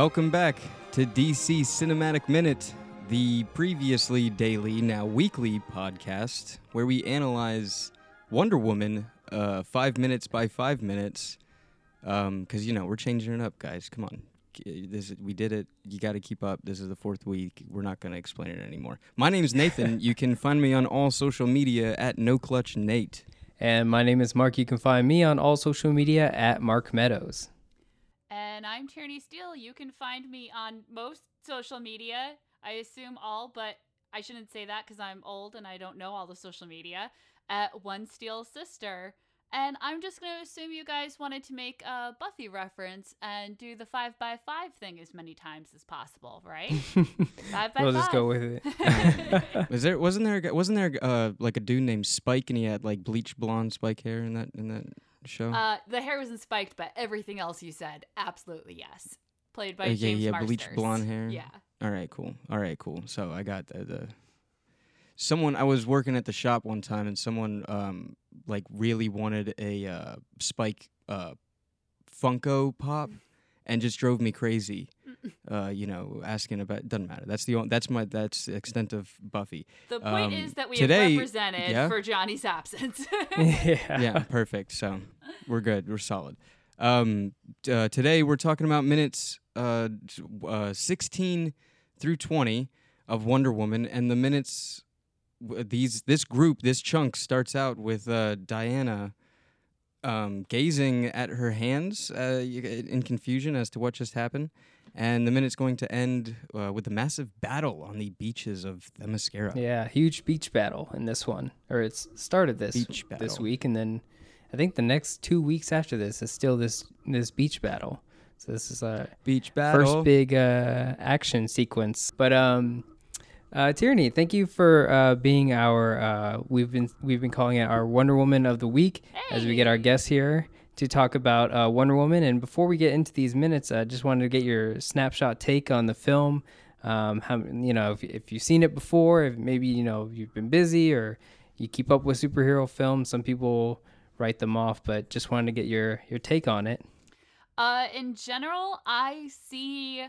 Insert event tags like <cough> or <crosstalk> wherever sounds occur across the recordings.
Welcome back to DC Cinematic Minute, the previously daily, now weekly podcast where we analyze Wonder Woman uh, five minutes by five minutes. Because, you know, we're changing it up, guys. Come on. This, we did it. You got to keep up. This is the fourth week. We're not going to explain it anymore. My name's Nathan. <laughs> you can find me on all social media at No Clutch Nate. And my name is Mark. You can find me on all social media at Mark Meadows. And I'm Tierney Steele. You can find me on most social media. I assume all, but I shouldn't say that because I'm old and I don't know all the social media. At One Steel Sister. And I'm just going to assume you guys wanted to make a Buffy reference and do the 5 by 5 thing as many times as possible, right? <laughs> 5 by we'll 5 just go with it. <laughs> Was there wasn't there wasn't there uh like a dude named Spike and he had like bleach blonde spike hair in that in that show? uh, the hair wasn't spiked, but everything else you said, absolutely yes. Played by Uh, yeah, James yeah, Marsters. bleach blonde hair. Yeah. All right, cool. All right, cool. So I got the, the someone I was working at the shop one time and someone um like really wanted a uh Spike uh Funko Pop and just drove me crazy. Uh, you know, asking about doesn't matter. That's the only, that's my that's the extent of Buffy. The point Um, is that we today- have represented yeah? for Johnny's absence. <laughs> <laughs> yeah. yeah, perfect. So we're good. We're solid. Um, uh, today we're talking about minutes uh, uh, 16 through 20 of Wonder Woman, and the minutes these this group this chunk starts out with uh, Diana um, gazing at her hands uh, in confusion as to what just happened. And the minute's going to end uh, with a massive battle on the beaches of the Themyscira. Yeah, huge beach battle in this one, or it's started this Beach this week, and then I think the next two weeks after this is still this this beach battle. So this is a Beach battle. first big uh, action sequence. But um, uh, Tierney, thank you for uh, being our uh, we've been we've been calling it our Wonder Woman of the week as we get our guests here to talk about uh, Wonder Woman. And before we get into these minutes, I just wanted to get your snapshot take on the film. Um, how you know if, if you've seen it before, if maybe you know you've been busy or you keep up with superhero films. Some people write them off, but just wanted to get your your take on it. uh, in general, I see.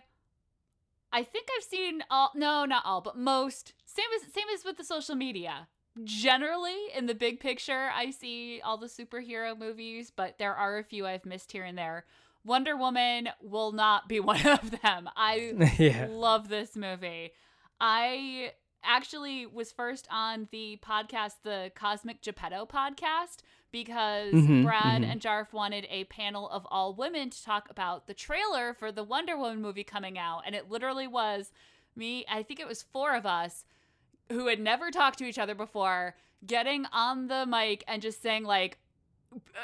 I think I've seen all. No, not all, but most. Same as same as with the social media. Generally, in the big picture, I see all the superhero movies, but there are a few I've missed here and there. Wonder Woman will not be <laughs> one of them. I <laughs> yeah. love this movie. I actually was first on the podcast, the Cosmic Geppetto podcast, because Mhm, Brad mhm. and Jarf wanted a panel of all women to talk about the trailer for the Wonder Woman movie coming out. And it literally was me, I think it was four of us who had never talked to each other before getting on the mic and just saying, like,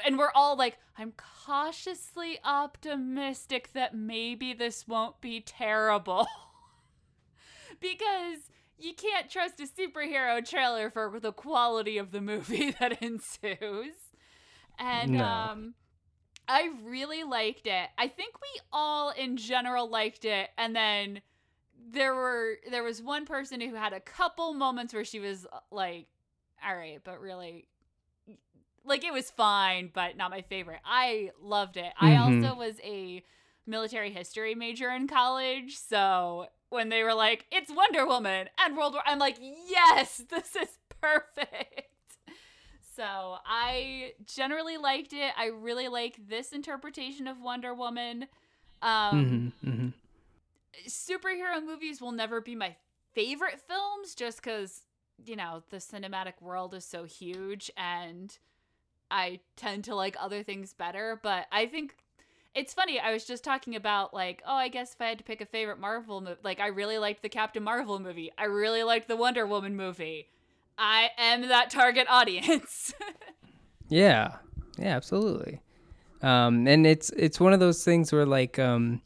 and we're all like, I'm cautiously optimistic that maybe this won't be terrible. <laughs> because you can't trust a superhero trailer for the quality of the movie <laughs> that ensues. And No. um I really liked it. I think we all in general liked it and then there were there was one person who had a couple moments where she was uh, like all right, but really like it was fine, but not my favorite. I loved it. I Mhm. also was a military history major in college, so when they were like, "It's Wonder Woman and World War," I'm like, "Yes, <laughs> this is perfect." So I generally liked it. I really like this interpretation of Wonder Woman. Um, hmm hmm superhero movies will never be my favorite films just because you know the cinematic world is so huge and i tend to like other things better but i think it's funny i was just talking about like oh i guess if i had to pick a favorite marvel movie like i really liked the captain marvel movie. I really liked the wonder woman movie. I am that target audience. <laughs> Yeah, yeah, absolutely. Um, and it's it's one of those things where like um,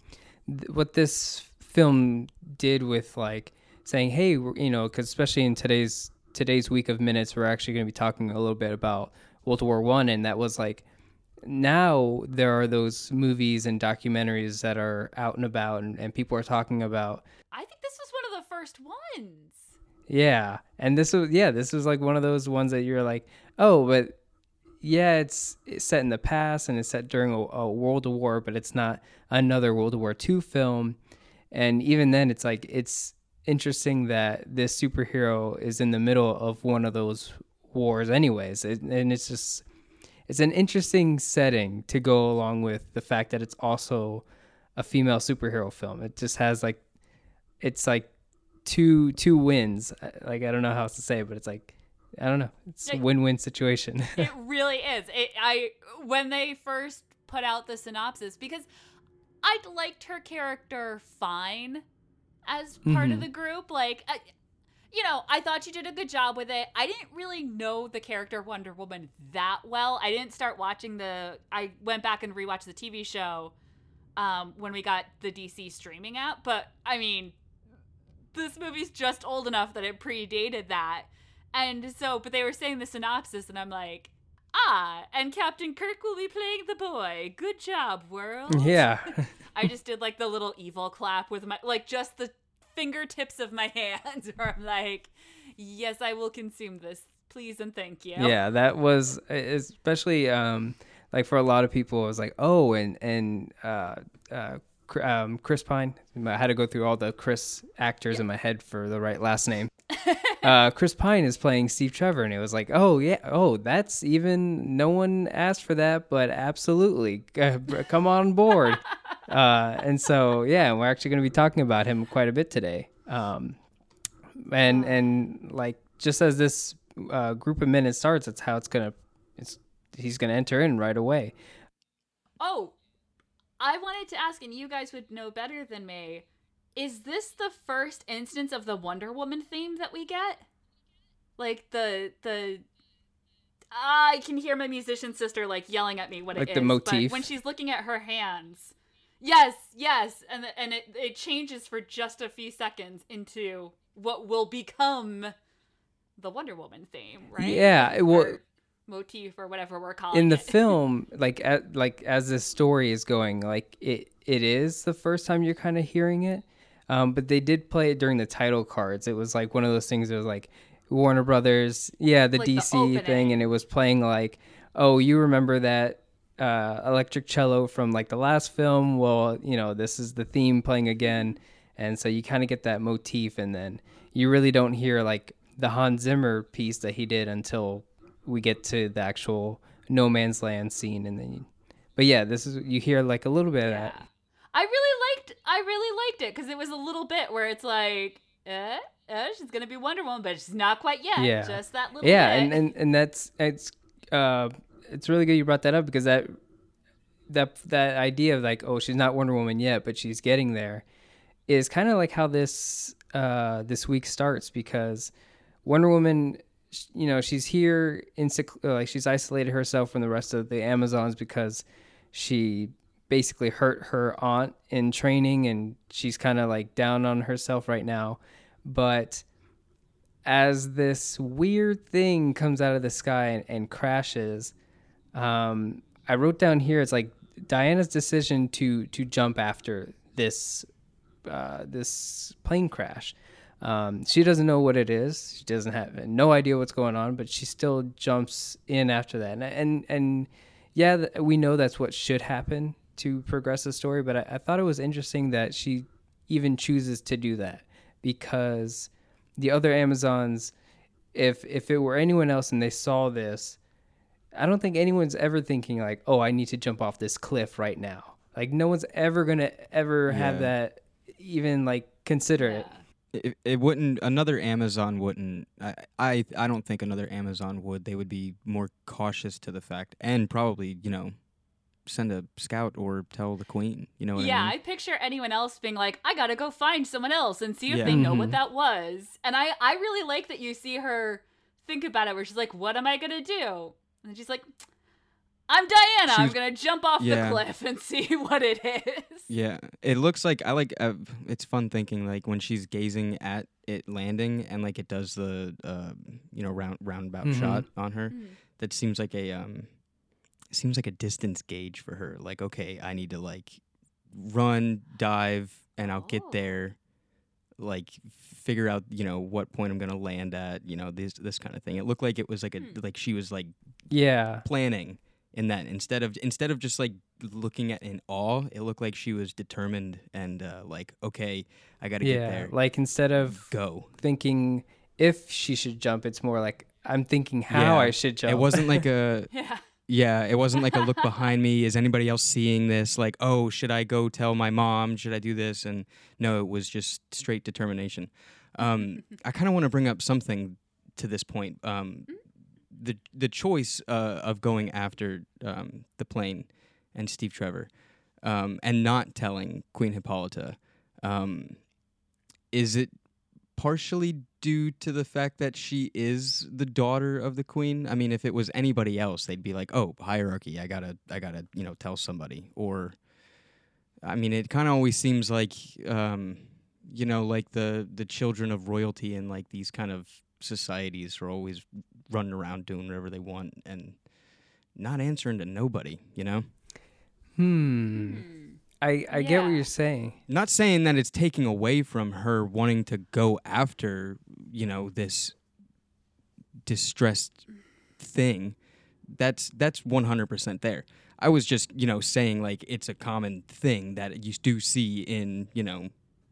th- what this film did with like saying, hey, you know, because especially in today's today's week of minutes, we're actually going to be talking a little bit about World War One, and that was like now there are those movies and documentaries that are out and about, and, and people are talking about i think this was one of the first ones Yeah, and this was yeah, this was like one of those ones that you're like, oh, but yeah, it's, it's set in the past and it's set during a, a World War, but it's not another World War II film. And even then, it's like it's interesting that this superhero is in the middle of one of those wars, anyways. It, and it's just it's an interesting setting to go along with the fact that it's also a female superhero film. It just has like it's like two two wins. Like I don't know how else to say, it, but it's like I don't know. It's a win-win situation. <laughs> it really is. It, I when they first put out the synopsis because I liked her character fine as part mm-hmm. of the group. Like, I, you know, I thought she did a good job with it. I didn't really know the character Wonder Woman that well. I didn't start watching the. I went back and rewatched the TV show um, when we got the DC streaming app. But I mean, this movie's just old enough that it predated that. And so, but they were saying the synopsis, and I'm like, ah, and Captain Kirk will be playing the boy. Good job, world. Yeah. <laughs> I just did like the little evil clap with my, like just the fingertips of my <laughs> hands, where I'm like, yes, I will consume this. Please and thank you. Yeah, that was especially um like for a lot of people, it was like, oh, and and uh, uh, um, Chris Pine. I had to go through all the Chris actors in my head for the right last name. <laughs> uh, Chris Pine is playing Steve Trevor, and it was like, oh yeah, oh that's even no one asked for that, but absolutely, <laughs> come on board. <laughs> uh, and so yeah, we're actually going to be talking about him quite a bit today. Um, and and like just as this uh, group of minutes starts, that's how it's gonna it's he's gonna enter in right away. Oh, I wanted to ask, and you guys would know better than me. Is this the first instance of the Wonder Woman theme that we get? Like the the I can hear my musician sister like yelling at me what like it the is. motif. But when she's looking at her hands, yes, yes, and and it it changes for just a few seconds into what will become the Wonder Woman theme, right? Yeah, well. Or, motif or whatever we're calling it. in the it. <laughs> film like at, like as this story is going like it it is the first time you're kind of hearing it um, but they did play it during the title cards. It was like one of those things that was like warner brothers yeah the like dc the thing and it was playing like oh you remember that uh, electric cello from like the last film? Well you know this is the theme playing again. And so you kind of get that motif and then you really don't hear like the hans zimmer piece that he did until we get to the actual no man's land scene and then you, but yeah this is you hear like a little bit yeah. of that i really liked i really liked it because it was a little bit where it's like eh, eh, she's gonna be wonder woman but she's not quite yet yeah just that little yeah bit. and, and and that's it's uh it's really good you brought that up because that that that idea of like oh she's not wonder woman yet but she's getting there is kind of like how this uh this week starts because wonder woman you know she's here in like she's isolated herself from the rest of the Amazons because she basically hurt her aunt in training and she's kind of like down on herself right now but as this weird thing comes out of the sky and, and crashes um, i wrote down here it's like diana's decision to to jump after this uh, this plane crash um, she doesn't know what it is. She doesn't have no idea what's going on, but she still jumps in after that. And and, and yeah, we know that's what should happen to progress the story. But I, I thought it was interesting that she even chooses to do that because the other Amazons, if if it were anyone else and they saw this, I don't think anyone's ever thinking like, oh, I need to jump off this cliff right now. Like no one's ever gonna ever yeah. have that even like consider yeah. it it, it wouldn't another amazon wouldn't I, I i don't think another amazon would they would be more cautious to the fact and probably you know send a scout or tell the queen you know yeah I, mean? I, picture anyone else being like i gotta go find someone else and see if yeah. they know mm-hmm. what that was and i i really like that you see her think about it where she's like what am i gonna do and she's like I'm Diana. I'm gonna jump off yeah. the cliff and <laughs> see what it is. Yeah, it looks like I like. Uh, it's fun thinking like when she's gazing at it landing and like it does the uh, you know round roundabout mm-hmm. shot on her. Mm-hmm. That seems like a um, seems like a distance gauge for her. Like okay, I need to like run, dive, and I'll oh. get there. Like figure out you know what point I'm gonna land at. You know this this kind of thing. It looked like it was like a hmm. like she was like Yeah. planning in that instead of instead of just like looking at in awe it looked like she was determined and uh, like okay i gotta get Yeah. there Like instead of go thinking if she should jump, it's more like I'm thinking how Yeah. I should jump. it wasn't like <laughs> a Yeah. Yeah it wasn't like a look behind me is anybody else seeing this? Like oh should i go tell my mom? Should i do this? And no it was just straight determination. Um, i kind of want to bring up something to this point um, the the choice uh, of going after um, the plane and Steve Trevor, um, and not telling Queen Hippolyta, um, is it partially due to the fact that she is the daughter of the queen? I mean, if it was anybody else, they'd be like, "Oh, hierarchy. I gotta, I gotta, you know, tell somebody." Or, I mean, it kind of always seems like, um, you know, like the the children of royalty and like these kind of societies are always running around doing whatever they want and not answering to nobody. You know. hmm. I I get what you're saying. not saying that it's taking away from her wanting to go after you know this distressed thing. That's that's 100% there. I was just you know saying like it's a common thing that you do see in you know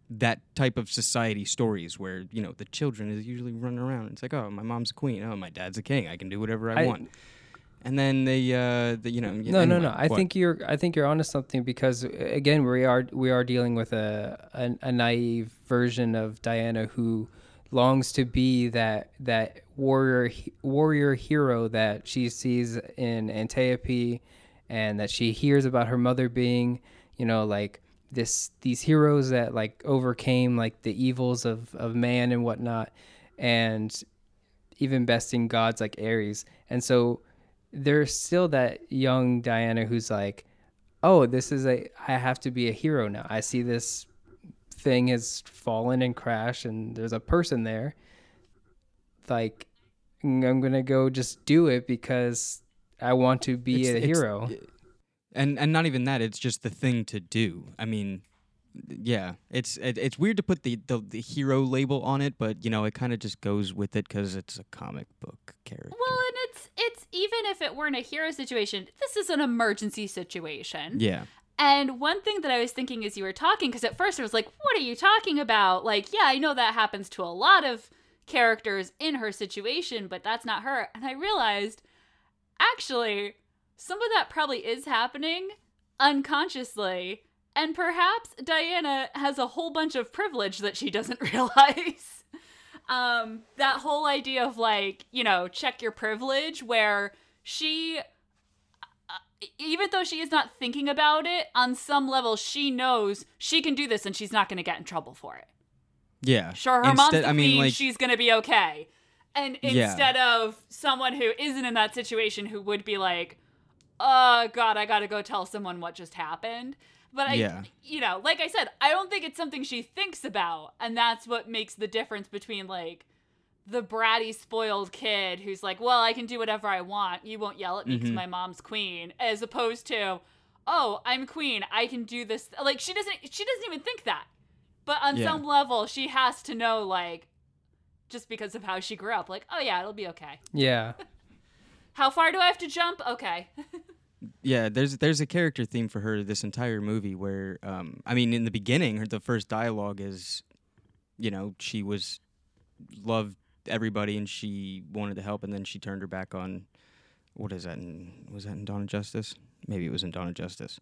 that type of society stories where you know the children is usually running around. It's like oh my mom's a queen. Oh my dad's a king. I can do whatever i, I- want and then they uh the, you know No, no, anyway, no. I what? think you're. I think you're onto something because uh, again, we are we are dealing with a a, a naive version of Diana who longs to be that that warrior warrior hero that she sees in Antiope, and that she hears about her mother being, you know, like this these heroes that like overcame like the evils of of man and whatnot, and even besting gods like Ares. And so there's still that young Diana who's like, "Oh, this is a I have to be a hero now. I see this thing has fallen and crashed and there's a person there. Like I'm going to go just do it because I want to be It's- a hero." and and not even that it's just the thing to do i mean yeah it's it, it's weird to put the, the the hero label on it but you know it kind of just goes with it because it's a comic book character Well, and it's it's even if it weren't a hero situation, this is an emergency situation. yeah And one thing that I was thinking as you were talking, because at first I was like, what are you talking about? Like, yeah, I know that happens to a lot of characters in her situation, but that's not her. And I realized, actually, some of that probably is happening unconsciously. And perhaps Diana has a whole bunch of privilege that she doesn't <laughs> realize. um, that whole idea of like, you know, check your privilege, where she even though she is not thinking about it, on some level she knows she can do this and she's not going to get in trouble for it. yeah Sure, her mom's Instead- the i mean like she's going to be okay. And Yeah. instead of someone who isn't in that situation who would be like, "Oh god, I got to go tell someone what just happened." But I Yeah. you know, like I said, I don't think it's something she thinks about, and that's what makes the difference between like the bratty spoiled kid who's like, "Well, I can do whatever I want. You won't yell at me because Mhm. my mom's queen," as opposed to, "Oh, I'm queen. I can do this." Like she doesn't she doesn't even think that. But on Yeah. some level, she has to know like just because of how she grew up, like, "Oh yeah, it'll be okay." Yeah. <laughs> How far do I have to jump? Okay. <laughs> yeah there's there's a character theme for her this entire movie where um i mean in the beginning her the first dialogue is you know she was loved everybody and she wanted to help and then she turned her back on what is that in was that in dawn of justice? Maybe it was in dawn of justice.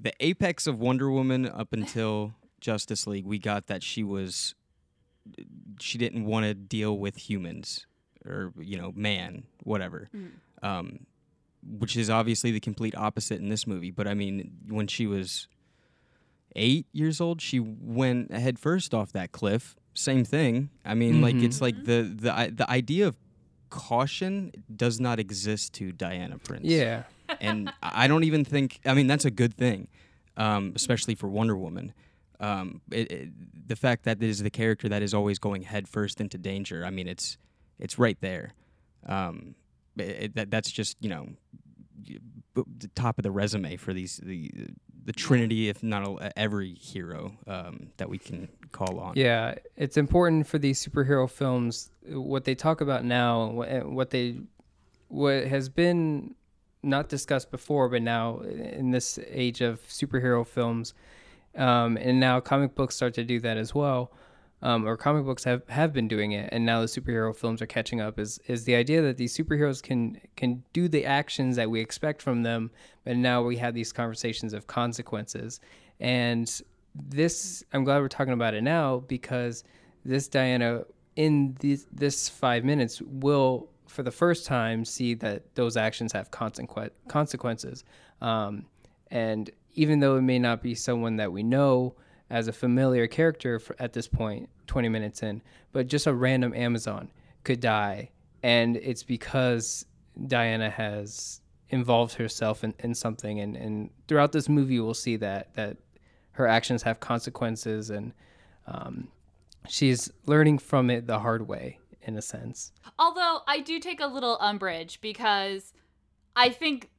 The apex of wonder woman up until justice league we got that she was she didn't want to deal with humans or you know man whatever. Um which is obviously the complete opposite in this movie. But I mean, when she was eight years old, she went head first off that cliff. Same thing. I mean, like Mhm. it's like the the the idea of caution does not exist to Diana Prince. Yeah. and I I don't even think. I mean, that's a good thing, um, especially for Wonder Woman. Um, it, it, the fact that it is the character that is always going head first into danger. I mean, it's it's right there. Um, it, that that's just you know the top of the resume for these the the trinity, if not a, every hero um, that we can call on. Yeah, it's important for these superhero films. What they talk about now, wh- what they what has been not discussed before, but now in this age of superhero films, um, and now comic books start to do that as well, um, or comic books have, have been doing it, and now the superhero films are catching up. Is is the idea that these superheroes can can do the actions that we expect from them, but now we have these conversations of consequences, and this I'm glad we're talking about it now because this Diana in these this five minutes will for the first time see that those actions have consequent consequences. Um, and even though it may not be someone that we know as a familiar character for, at this point, 20 minutes in, but just a random Amazon could die. And it's because Diana has involved herself in, in something. And, and throughout this movie, we'll see that, that her actions have consequences and um, she's learning from it the hard way in a sense. Although I do take a little umbrage because I think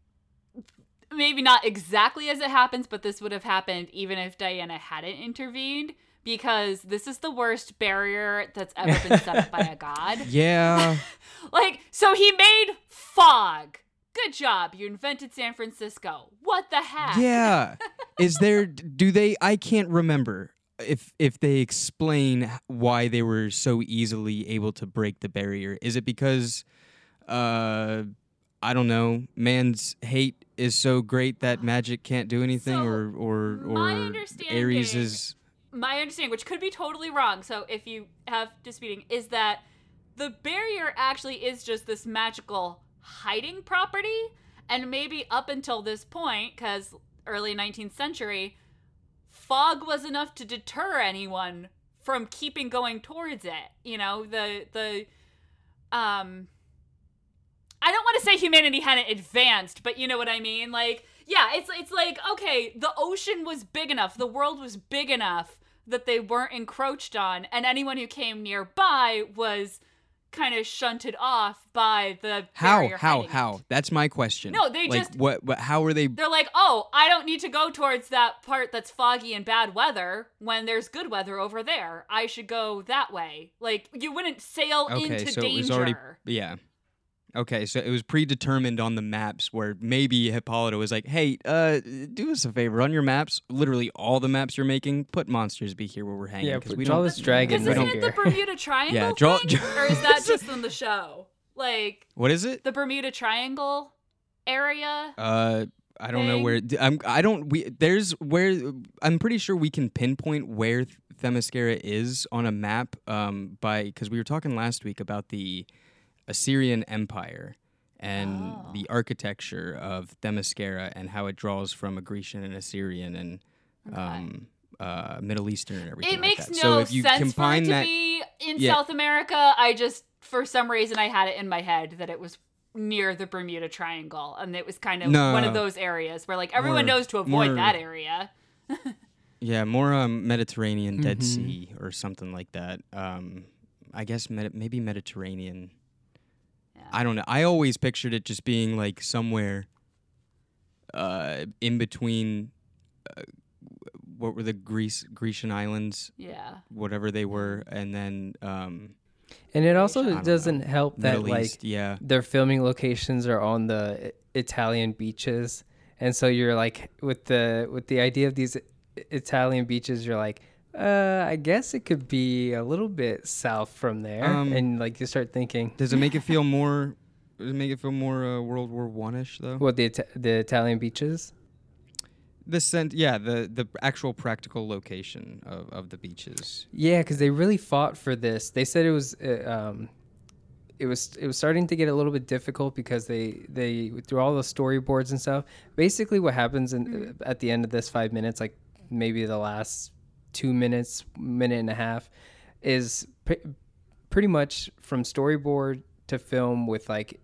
maybe not exactly as it happens, but this would have happened even if Diana hadn't intervened because this is the worst barrier that's ever been set up by a <laughs> god. Yeah. <laughs> like, so he made fog. Good job. You invented San Francisco. What the heck? Yeah. <laughs> Is there do they I can't remember if if they explain why they were so easily able to break the barrier. Is it because uh I don't know, man's hate is so great that magic can't do anything So, or or or Ares is my understanding, which could be totally wrong, so if you have disputing, is that the barrier actually is just this magical hiding property, and maybe up until this point, because early 19th century, fog was enough to deter anyone from keeping going towards it. You know, the the um I don't want to say humanity hadn't advanced, but you know what I mean? Like, yeah, it's it's like, okay, the ocean was big enough, the world was big enough that they weren't encroached on, and anyone who came nearby was kind of shunted off by the how barrier how it. how? That's my question. No, they like, just- what what how are they They're like, oh, I don't need to go towards that part that's foggy and bad weather when there's good weather over there. I should go that way. Like, you wouldn't sail Okay, into so danger. it was already yeah. Okay, so it was predetermined on the maps where maybe Hippolyta was like, "Hey, uh, do us a favor on your maps. Literally all the maps you're making, put monsters be here where we're hanging Yeah, because we draw don't." this dragon Because we right isn't don't. it the. Bermuda <laughs> Triangle? Yeah, draw- thing? <laughs> or is that just on the show? Like What is it? the Bermuda Triangle area? Uh, I don't know where. d- I'm. I don't. We there's where I'm pretty sure we can pinpoint where Themyscira is on a map. Um, by because we were talking last week about the Assyrian Empire and Oh. the architecture of Themyscira and how it draws from a Grecian and Assyrian and Okay. um, uh, Middle Eastern and everything. it makes like that. no so if you sense for combine it to that, be in Yeah. South America. I just, for some reason, I had it in my head that it was near the Bermuda Triangle, and it was kind of No. one of those areas where like everyone More- knows to avoid more- that area. <laughs> yeah, more um, Mediterranean, Dead Mhm. Sea, or something like that. Um, I guess Medi- maybe Mediterranean. Yeah. I don't know. I always pictured it just being like somewhere uh, in between. Uh, what were the Greece Grecian islands, yeah. whatever they were, and then um, And it also doesn't know. help that Middle like East. Yeah, their filming locations are on the Italian beaches, and so you're like with the with the idea of these Italian beaches, you're like, uh, I guess it could be a little bit south from there, Um, and like you start thinking, does it make it feel <laughs> more? Does it make it feel more uh, World War One ish though? what the Ita- the Italian beaches? The scent, yeah, the the actual practical location of, of the beaches. Yeah, because they really fought for this. They said it was. Uh, um, it was it was starting to get a little bit difficult because they they through all the storyboards and stuff. Basically, what happens in, at the end of this five minutes, like maybe the last two minutes, minute and a half, is pre- pretty much from storyboard to film with like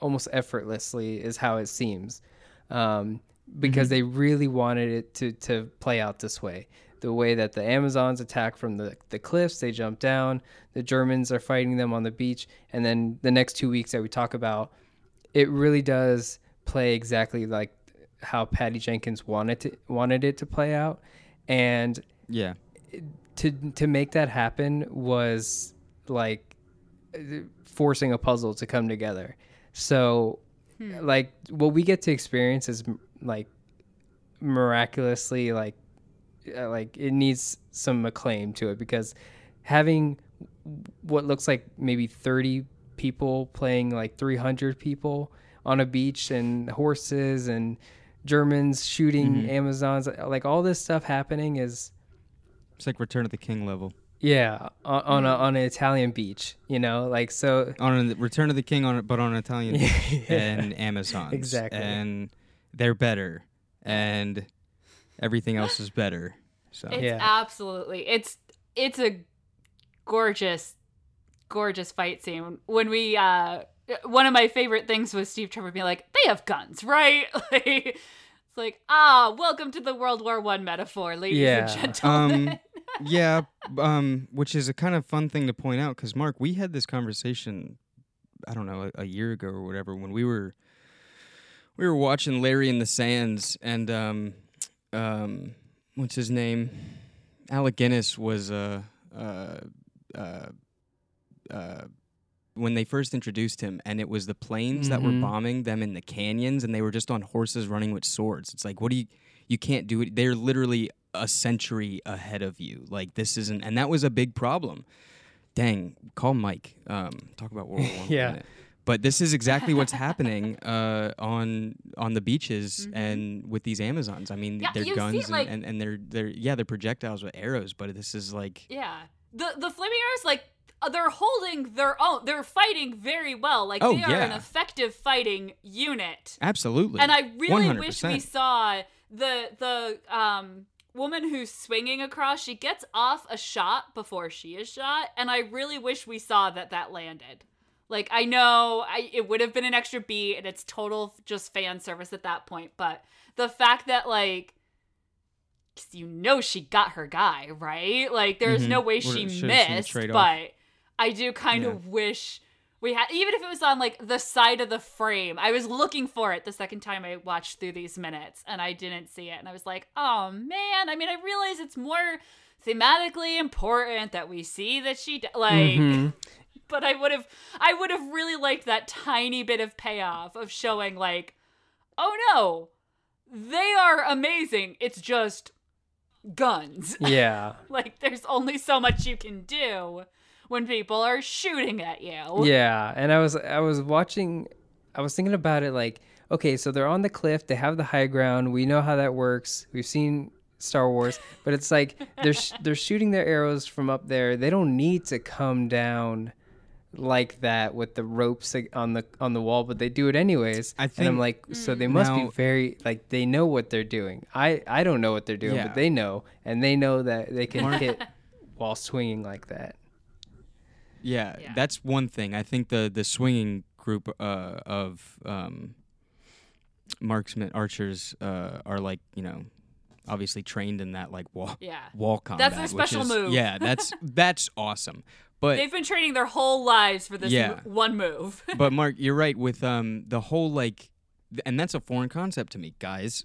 almost effortlessly is how it seems. Um, because they really wanted it to, to play out this way. The way that the Amazons attack from the, the cliffs, they jump down, the Germans are fighting them on the beach, and then the next two weeks that we talk about, it really does play exactly like how Patty Jenkins wanted to wanted it to play out. And Yeah, to to make that happen was like forcing a puzzle to come together. So, like, what we get to experience is like miraculously like uh, like it needs some acclaim to it because having what looks like maybe 30 people playing like 300 people on a beach and horses and Germans shooting Amazons like all this stuff happening is It's like Return of the King level. yeah on, on a on an Italian beach you know like so On a, Return of the King, on it, but on an Italian <laughs> and Amazon. Exactly. And they're better, and everything else is better. So It's Yeah. absolutely. It's it's a gorgeous gorgeous fight scene. When we uh one of my favorite things was Steve Trevor being like, "They have guns, <laughs> right?" like, it's like, "Ah, welcome to the World War 1 metaphor, ladies Yeah. and gentlemen." Um, <laughs> yeah, um, which is a kind of fun thing to point out because Mark, we had this conversation, I don't know, a, a year ago or whatever, when we were we were watching Larry in the Sands, and um, um, what's his name? Alec Guinness was uh, uh, uh, uh, when they first introduced him, and it was the planes that were Mhm. bombing them in the canyons, and they were just on horses running with swords. It's like, what do you? You can't do it. They're literally a century ahead of you. Like this isn't, and that was a big problem. Dang, call Mike. Um, talk about World War <laughs> One. Yeah. But this is exactly what's happening <laughs> uh, on on the beaches Mhm. and with these Amazons. I mean, Yeah, they're you see, guns and, and, and they're they're yeah they're projectiles with arrows. But this is like yeah. The the flaming arrows like they're holding their own. They're fighting very well. Like Oh, they are an effective fighting unit. absolutely. And I really wish 100%. we saw the the um woman who's swinging across. She gets off a shot before she is shot, and I really wish we saw that that landed. Like I know I it would have been an extra beat, and it's total just fan service at that point. But the fact that like you know she got her guy right like there's Mhm. no way she should've seen the missed but i do kind Yeah. of wish we had even if it was on like the side of the frame i was looking for it the second time i watched through these minutes and i didn't see it and i was like oh man i mean i realize it's more thematically important that we see that she d- like Mhm. <laughs> but i would have i would have really liked that tiny bit of payoff of showing like oh no they are amazing it's just guns <laughs> yeah like there's only so much you can do when people are shooting at you Yeah, and I was I was watching I was thinking about it like okay, so they're on the cliff, they have the high ground. We know how that works. We've seen Star Wars, but it's like they're sh- they're shooting their arrows from up there. They don't need to come down like that with the ropes on the on the wall, but they do it anyways. I and think- I'm like, so they must be very like they know what they're doing. I I don't know what they're doing, Yeah. but they know, and they know that they can hit while swinging like that. Yeah, Yeah. that's one thing. I think the the swinging group uh, of um, marksman archers uh, are like you know obviously trained in that like wall yeah wall combat. their which special is- move. Yeah, that's <laughs> that's awesome. But they've been training their whole lives for this Yeah. mo- one move but <laughs> Mark, you're right with um the whole like, and that's a foreign concept to me, guys.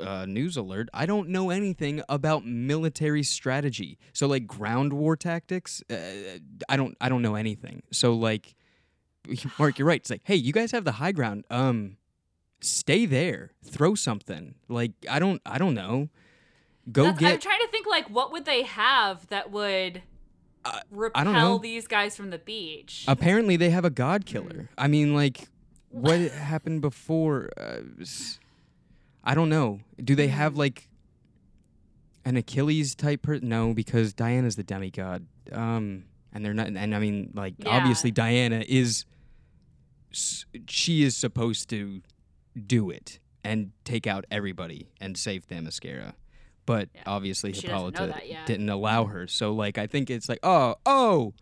Uh, news alert! I don't know anything about military strategy. So like ground war tactics, uh, I don't I don't know anything. So like, <laughs> Mark, you're right. It's like, hey, you guys have the high ground. Um, stay there. Throw something. Like I don't I don't know. Go That's- I'm trying to think like what would they have that would Uh, repel I don't know. these guys from the beach Apparently, they have a god killer. I mean, like, what happened before? Uh, s- I don't know. Do they have like an Achilles type person? No, because Diana's the demigod. Um, and they're not. And I mean, like, Yeah. obviously, Diana is. She is supposed to do it and take out everybody and save Themyscira. But Yeah. obviously, She Hippolyta didn't allow her. So, like, I think it's like, oh, oh,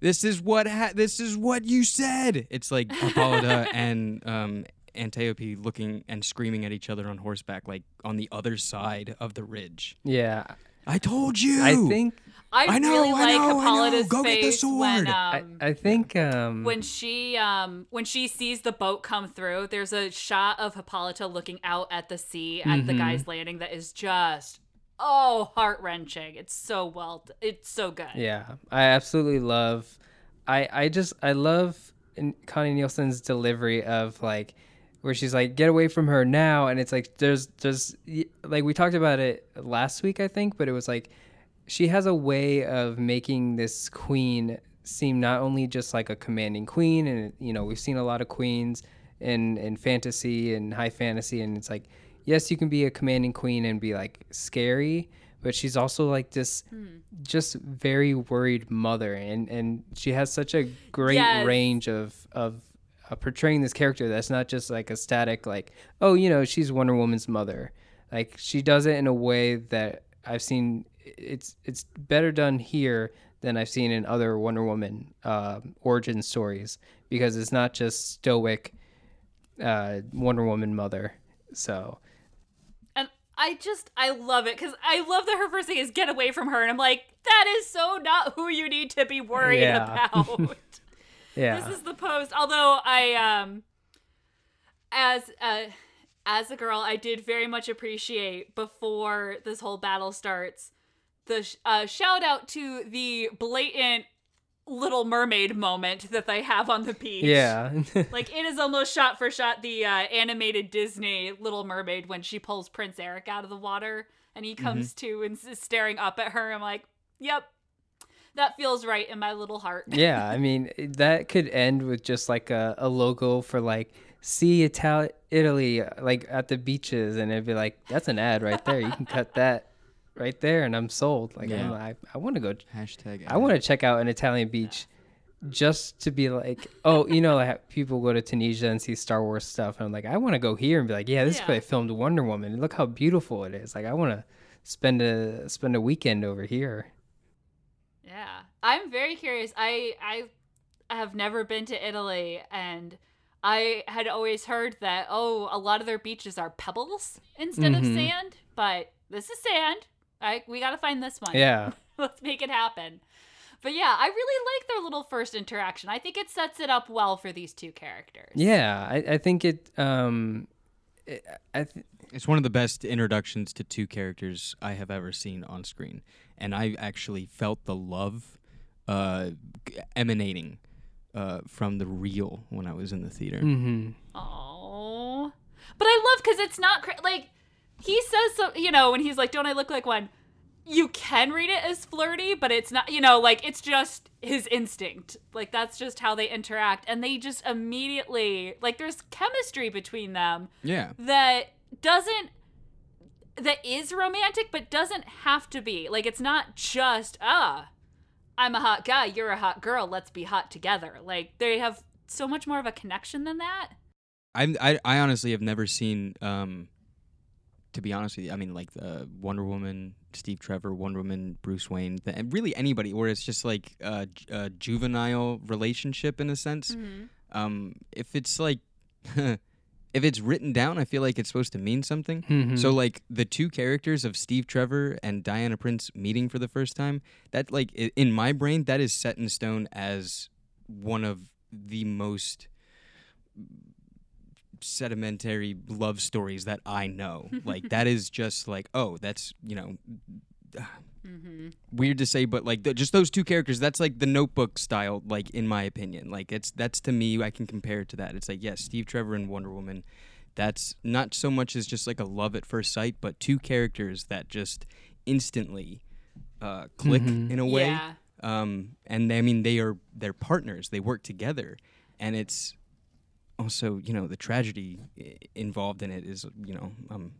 this is what ha- this is what you said. It's like Hippolyta <laughs> and um, Antiope looking and screaming at each other on horseback, like on the other side of the ridge. Yeah, I told you. I think I, I know, really I like know, I know. Hippolyta's Go get the face when sword. um, I, I think um when she um when she sees the boat come through there's a shot of hippolyta looking out at the sea at the Mhm. guy's landing that is just oh heart-wrenching it's so well it's so good Yeah, I absolutely love. I I just I love Connie Nielsen's delivery of like where she's like get away from her now and it's like there's there's like we talked about it last week I think but it was like she has a way of making this queen seem not only just like a commanding queen and you know we've seen a lot of queens in in fantasy and high fantasy and it's like yes you can be a commanding queen and be like scary but she's also like this Hmm. just very worried mother and and she has such a great Yes. range of of uh, portraying this character that's not just like a static like oh you know she's wonder woman's mother like she does it in a way that i've seen it's it's better done here than i've seen in other wonder woman uh, origin stories because it's not just stoic uh, wonder woman mother so And I just I love it because I love that her first thing is get away from her, and I'm like, that is so not who you need to be worried Yeah. about. <laughs> yeah This is the post. Although I um as uh as a girl, I did very much appreciate before this whole battle starts the sh- uh, shout out to the blatant Little Mermaid moment that they have on the beach. yeah <laughs> Like it is almost shot for shot the uh, animated Disney Little Mermaid when she pulls Prince Eric out of the water and he comes to and is staring up at her. I'm like, yep, that feels right in my little heart. <laughs> yeah, I mean that could end with just like a, a logo for like see Ital- Italy uh, like at the beaches, and it'd be like that's an ad right there. You can cut <laughs> that right there, and I'm sold. Like Yeah. I'm, I, I want to go. Hashtag. I want to check out an Italian beach just to be like, oh, you know, like people go to Tunisia and see Star Wars stuff, and I'm like, I want to go here and be like, yeah, this is Yeah. where they filmed Wonder Woman. Look how beautiful it is. Like I want to spend a spend a weekend over here. Yeah, I'm very curious. I I have never been to Italy, and I had always heard that oh, a lot of their beaches are pebbles instead of Mhm. sand. But this is sand. I we gotta find this one. Yeah. <laughs> let's make it happen. But yeah, I really like their little first interaction. I think it sets it up well for these two characters. Yeah, I, I think it. Um, it, I th- It's one of the best introductions to two characters I have ever seen on screen, and I actually felt the love uh, emanating uh, from the reel when I was in the theater. mhm. Oh, but I love because it's not cra- like he says so. You know, when he's like, "Don't I look like one?" You can read it as flirty, but it's not. You know, like it's just his instinct. Like that's just how they interact, and they just immediately like there's chemistry between them Yeah, that doesn't that is romantic but doesn't have to be like it's not just ah i'm a hot guy you're a hot girl let's be hot together like they have so much more of a connection than that I, I I honestly have never seen. Um, to be honest with you, I mean, like the Wonder Woman, Steve Trevor, Wonder Woman, Bruce Wayne, the, and really anybody where it's just like a, a juvenile relationship in a sense. Um, if it's like, <laughs> if it's written down, I feel like it's supposed to mean something. Mhm. So like the two characters of Steve Trevor and Diana Prince meeting for the first time, that like in my brain that is set in stone as one of the most sedimentary love stories that I know. <laughs> like that is just like oh, that's, you know, mm-hmm. weird to say but like th- just those two characters that's like the notebook style like in my opinion. Like it's that's to me i can compare it to that. It's like yes steve trevor and wonder woman. That's not so much as just like a love at first sight but two characters that just instantly uh, click Mhm. in a way. Yeah. Um, and i mean they are they're partners. They work together. And it's also you know the tragedy i- involved in it is you know i'm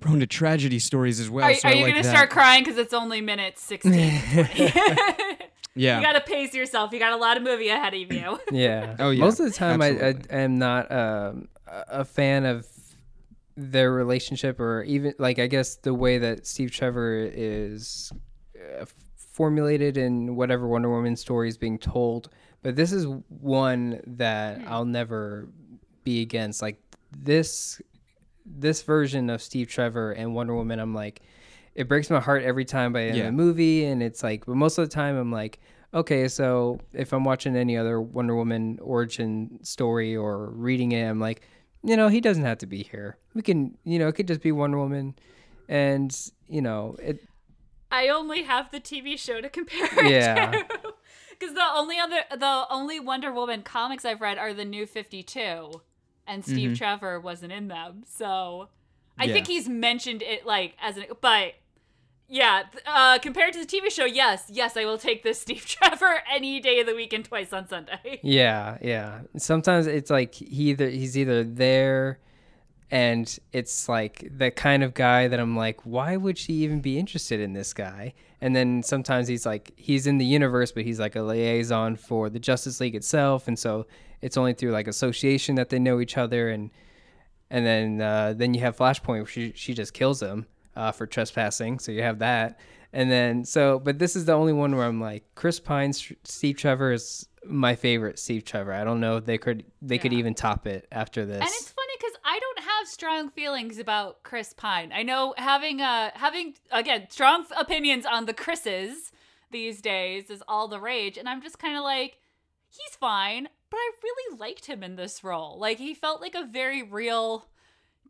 prone to tragedy stories as well are, so are you like gonna start crying because it's only minutes 16 <laughs> <laughs> yeah you gotta pace yourself you got a lot of movie ahead of you <laughs> Yeah. Oh, yeah. Most of the time, I, I am not um, a a fan of their relationship, or even like I guess the way that Steve Trevor is uh, formulated in whatever Wonder Woman story is being told. But this is one that I'll never be against. Like this, this version of Steve Trevor and Wonder Woman, I'm like, it breaks my heart every time by the end Yeah. movie, and it's like, but most of the time, I'm like, okay, so if I'm watching any other Wonder Woman origin story or reading it, I'm like, you know, he doesn't have to be here. We can, you know, it could just be Wonder Woman, and you know, it. I only have the TV show to compare it Yeah. to. <laughs> Because the only other, the only Wonder Woman comics I've read are the New Fifty Two, and Steve Mhm. Trevor wasn't in them. So I Yeah. think he's mentioned it like as an, but yeah, uh, compared to the TV show, yes, yes, I will take this <laughs> Steve Trevor any day of the week and twice on Sunday. <laughs> Yeah, yeah. Sometimes it's like he either he's either there and it's like the kind of guy that I'm like, why would she even be interested in this guy? And then sometimes he's like he's in the universe, but he's like a liaison for the Justice League itself, and so it's only through like association that they know each other and and then uh, then you have Flashpoint where she she just kills him uh, for trespassing. So you have that, and then so but this is the only one where I'm like Chris Pine, Steve Trevor is my favorite Steve Trevor. I don't know if they could they could even top it after this. And it's funny because I don't have strong feelings about Chris Pine. I know having uh having again strong opinions on the Chris's these days is all the rage, and I'm just kind of like, he's fine, but I really liked him in this role. Like he felt like a very real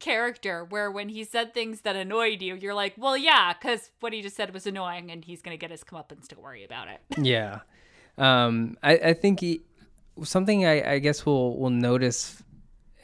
character where when he said things that annoyed you, you're like, well, yeah, because what he just said was annoying, and he's gonna get his comeuppance. Don't worry about it. <laughs> yeah, um, I I think he something I I guess we'll we'll notice,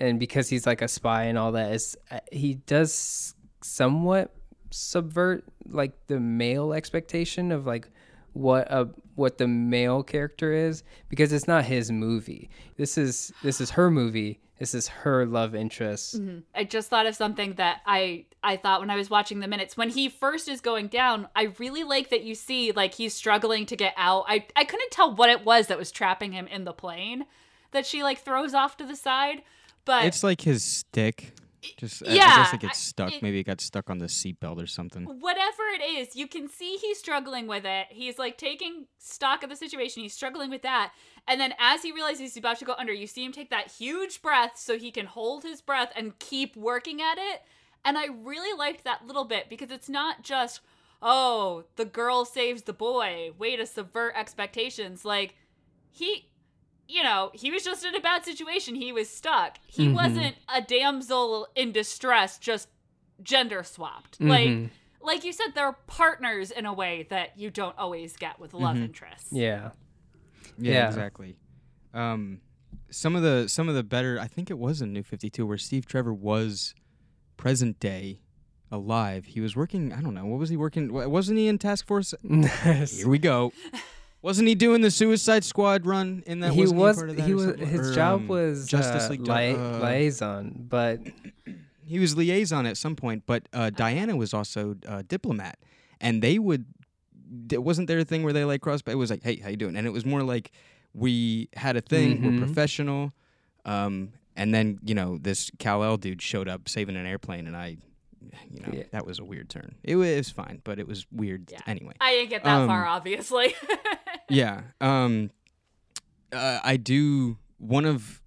and because he's like a spy and all that is uh, he does somewhat subvert like the male expectation of like what a what the male character is because it's not his movie. This is this is her movie. This is her love interest. Mm-hmm. I just thought of something that I I thought when I was watching the minutes when he first is going down. I really like that you see like he's struggling to get out. I I couldn't tell what it was that was trapping him in the plane that she like throws off to the side, but It's like his stick. Just I- I, yeah, guess it gets stuck. it- Maybe it got stuck on the seatbelt or something. whatever it is, you can see he's struggling with it. He's like taking stock of the situation. He's struggling with that. And then as he realizes he's about to go under, you see him take that huge breath so he can hold his breath and keep working at it. And I really liked that little bit because it's not just, oh, the girl saves the boy, way to subvert expectations. Like, he, you know, he was just in a bad situation. He was stuck. He Mhm. wasn't a damsel in distress, just gender swapped. Like, Mhm. like you said, they're partners in a way that you don't always get with love Mhm. interests. Yeah. Yeah, Yeah. exactly. Um, some of the some of the better. I think it was in New Fifty Two where Steve Trevor was present day alive. He was working. I don't know. What was he working? Wasn't he in Task Force? <laughs> Here we go. <laughs> Wasn't he doing the Suicide Squad run in that? he Wasn't was part of that he was his Or, job um, was Justice uh, League. lia- uh, liaison, but <clears throat> he was liaison at some point, but uh, Diana was also uh, diplomat, and they would. It wasn't there a thing where they like cross. It was like, hey, how you doing? And it was more like we had a thing. Mhm. We're professional. Um, and then you know this Kal El dude showed up saving an airplane, and I, you know, Yeah. that was a weird turn. It was, it was fine, but it was weird Yeah. anyway. I didn't get that far, Um, obviously. <laughs> yeah. Um, uh, I do one of.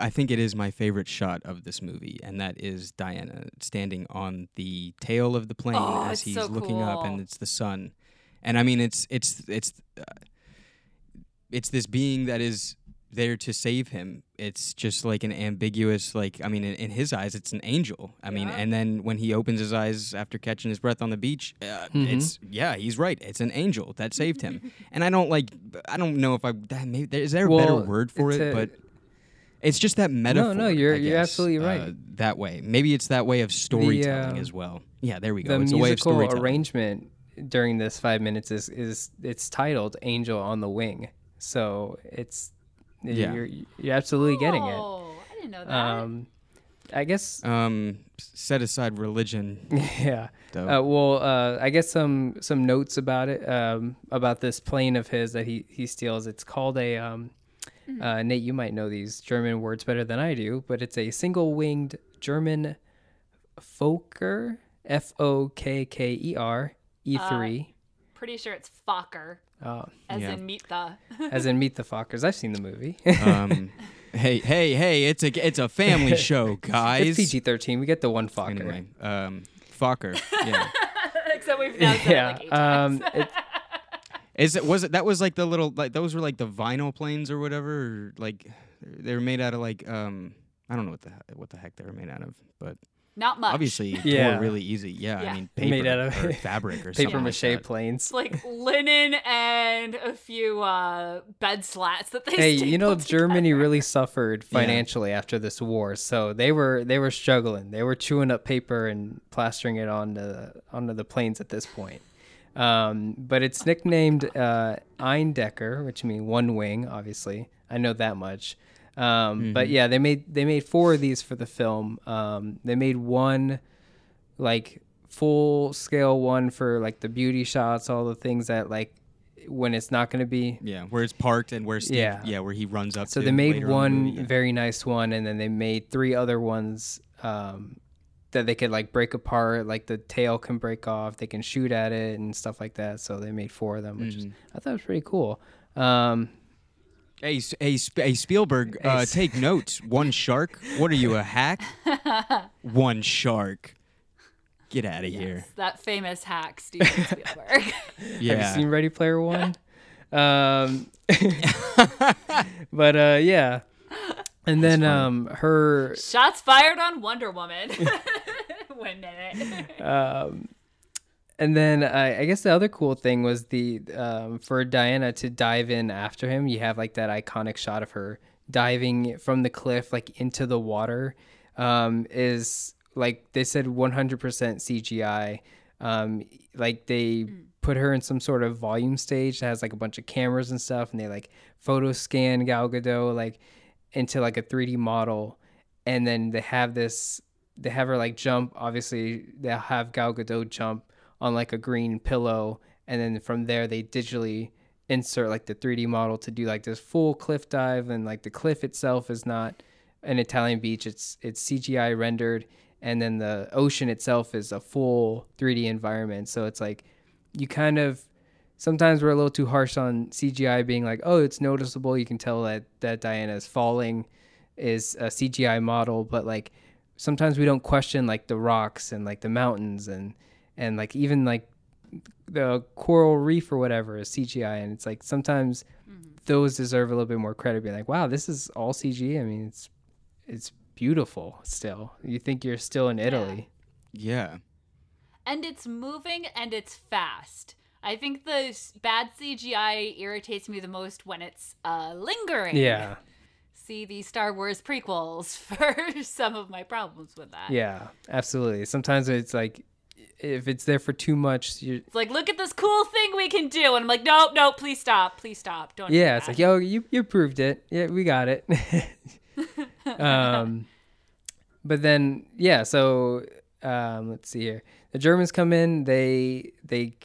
I think it is my favorite shot of this movie, and that is Diana standing on the tail of the plane Oh, as he's so looking up, and it's the sun. And I mean, it's it's it's uh, it's this being that is there to save him. It's just like an ambiguous, like I mean, in, in his eyes, it's an angel. I mean, and then when he opens his eyes after catching his breath on the beach, uh, Mhm. it's yeah, he's right. It's an angel that saved him. <laughs> and I don't like, I don't know if I that maybe there- is there a better word for it, a- but it's just that metaphor. no, no, you're- I you're absolutely right. uh, that way, maybe it's that way of storytelling uh, as well. Yeah, there we go. the it's a way of musical storytelling. arrangement during this five minutes is is it's titled "Angel on the Wing," so it's Yeah. you're you're absolutely getting it. Oh, I didn't know that. Um, I guess Um, set aside religion, <laughs> yeah. Uh, well, uh, I guess some some notes about it um, about this plane of his that he he steals. It's called a um, uh, Nate. You might know these German words better than I do, but it's a single winged German Fokker. F O K K E R E three. Pretty sure it's Fokker, Uh, as Yeah. in meet the. <laughs> as in Meet the Fockers. I've seen the movie. um, <laughs> hey, hey, hey! It's a it's a family show, guys. it's PG thirteen. We get the one Fokker. Anyway, um, Fokker. Yeah. <laughs> Except we've now said yeah. it like eight times. um, it, Is it was it that was like the little like those were like the vinyl planes or whatever or like they were made out of like um I don't know what the what the heck they were made out of but Not much. Obviously, Yeah. tore really easy. Yeah, Yeah. I mean, paper Made out of or <laughs> fabric or paper something mache like planes. It's like linen and a few uh, bed slats that they. Hey, you know stapled Germany really <laughs> suffered Yeah. financially after this war, so they were they were struggling. They were chewing up paper and plastering it onto the, onto the planes at this point. Um, but it's nicknamed uh, Eindecker, which means one wing. Obviously, I know that much. Um, But yeah, they made they made four of these for the film. Um, they made one like full scale one for like the beauty shots, all the things that like when it's not going to be Yeah, where it's parked and where Steve, Yeah. yeah, where he runs up. so to they made the one yeah. very nice one, and then they made three other ones um, that they could like break apart. Like the tail can break off, they can shoot at it and stuff like that. So they made four of them, which Mm-hmm. I thought was pretty cool. Um, Hey, S- hey, hey Spielberg, Hey, uh, take notes. One shark. What are you, a hack? <laughs> one shark. Get out of here. That famous hack, Steven <laughs> Spielberg. yeah. Have you seen Ready Player One? <laughs> um, but uh, yeah, and then um, her Shots fired on Wonder Woman. One minute. um, and then I, I guess the other cool thing was the um, for Diana to dive in after him. You have like that iconic shot of her diving from the cliff like into the water. Um, is like they said 100% CGI. Um, like they put her in some sort of volume stage that has like a bunch of cameras and stuff, and they like photo scan Gal Gadot like into like a 3D model, and then they have this. They have her like jump. Obviously, they'll have Gal Gadot jump on like a green pillow, and then from there they digitally insert like the 3D model to do like this full cliff dive, and like the cliff itself is not an Italian beach; it's it's CGI rendered, and then the ocean itself is a full 3D environment. So it's like you kind of sometimes we're a little too harsh on CGI being like, oh, it's noticeable. You can tell that that Diana is falling is a CGI model, but like sometimes we don't question like the rocks and like the mountains and and like even like the coral reef or whatever is CGI, and it's like sometimes those deserve a little bit more credit. Being like, wow, this is all CG. I mean, it's it's beautiful still. You think you're still in Italy. Yeah. and it's moving and it's fast. I think the bad CGI irritates me the most when it's uh, lingering. Yeah. See the Star Wars prequels <laughs> for some of my problems with that. Yeah, absolutely. Sometimes it's like if it's there for too much, you It's like, look at this cool thing we can do. And I'm like, nope, nope, please stop. Please stop. Don't do yeah, it's like, yo, you you proved it. Yeah, we got it. <laughs> um, but then yeah, so um, let's see here. The Germans come in. They they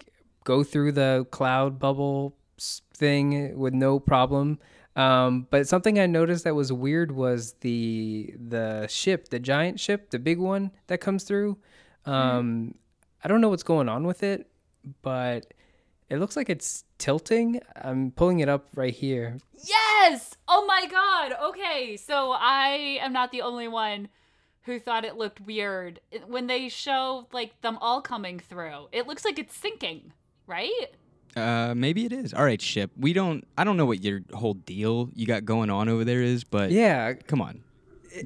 go through the cloud bubble thing with no problem. Um, but something I noticed that was weird was the the ship, the giant ship, the big one that comes through. Um, I don't know what's going on with it, but it looks like it's tilting. I'm pulling it up right here. Yes! Oh my god. Okay, so I am not the only one who thought it looked weird. When they show like them all coming through, it looks like it's sinking, right? Uh, maybe it is. All right, ship. We don't. I don't know what your whole deal you got going on over there is, but Yeah, come on,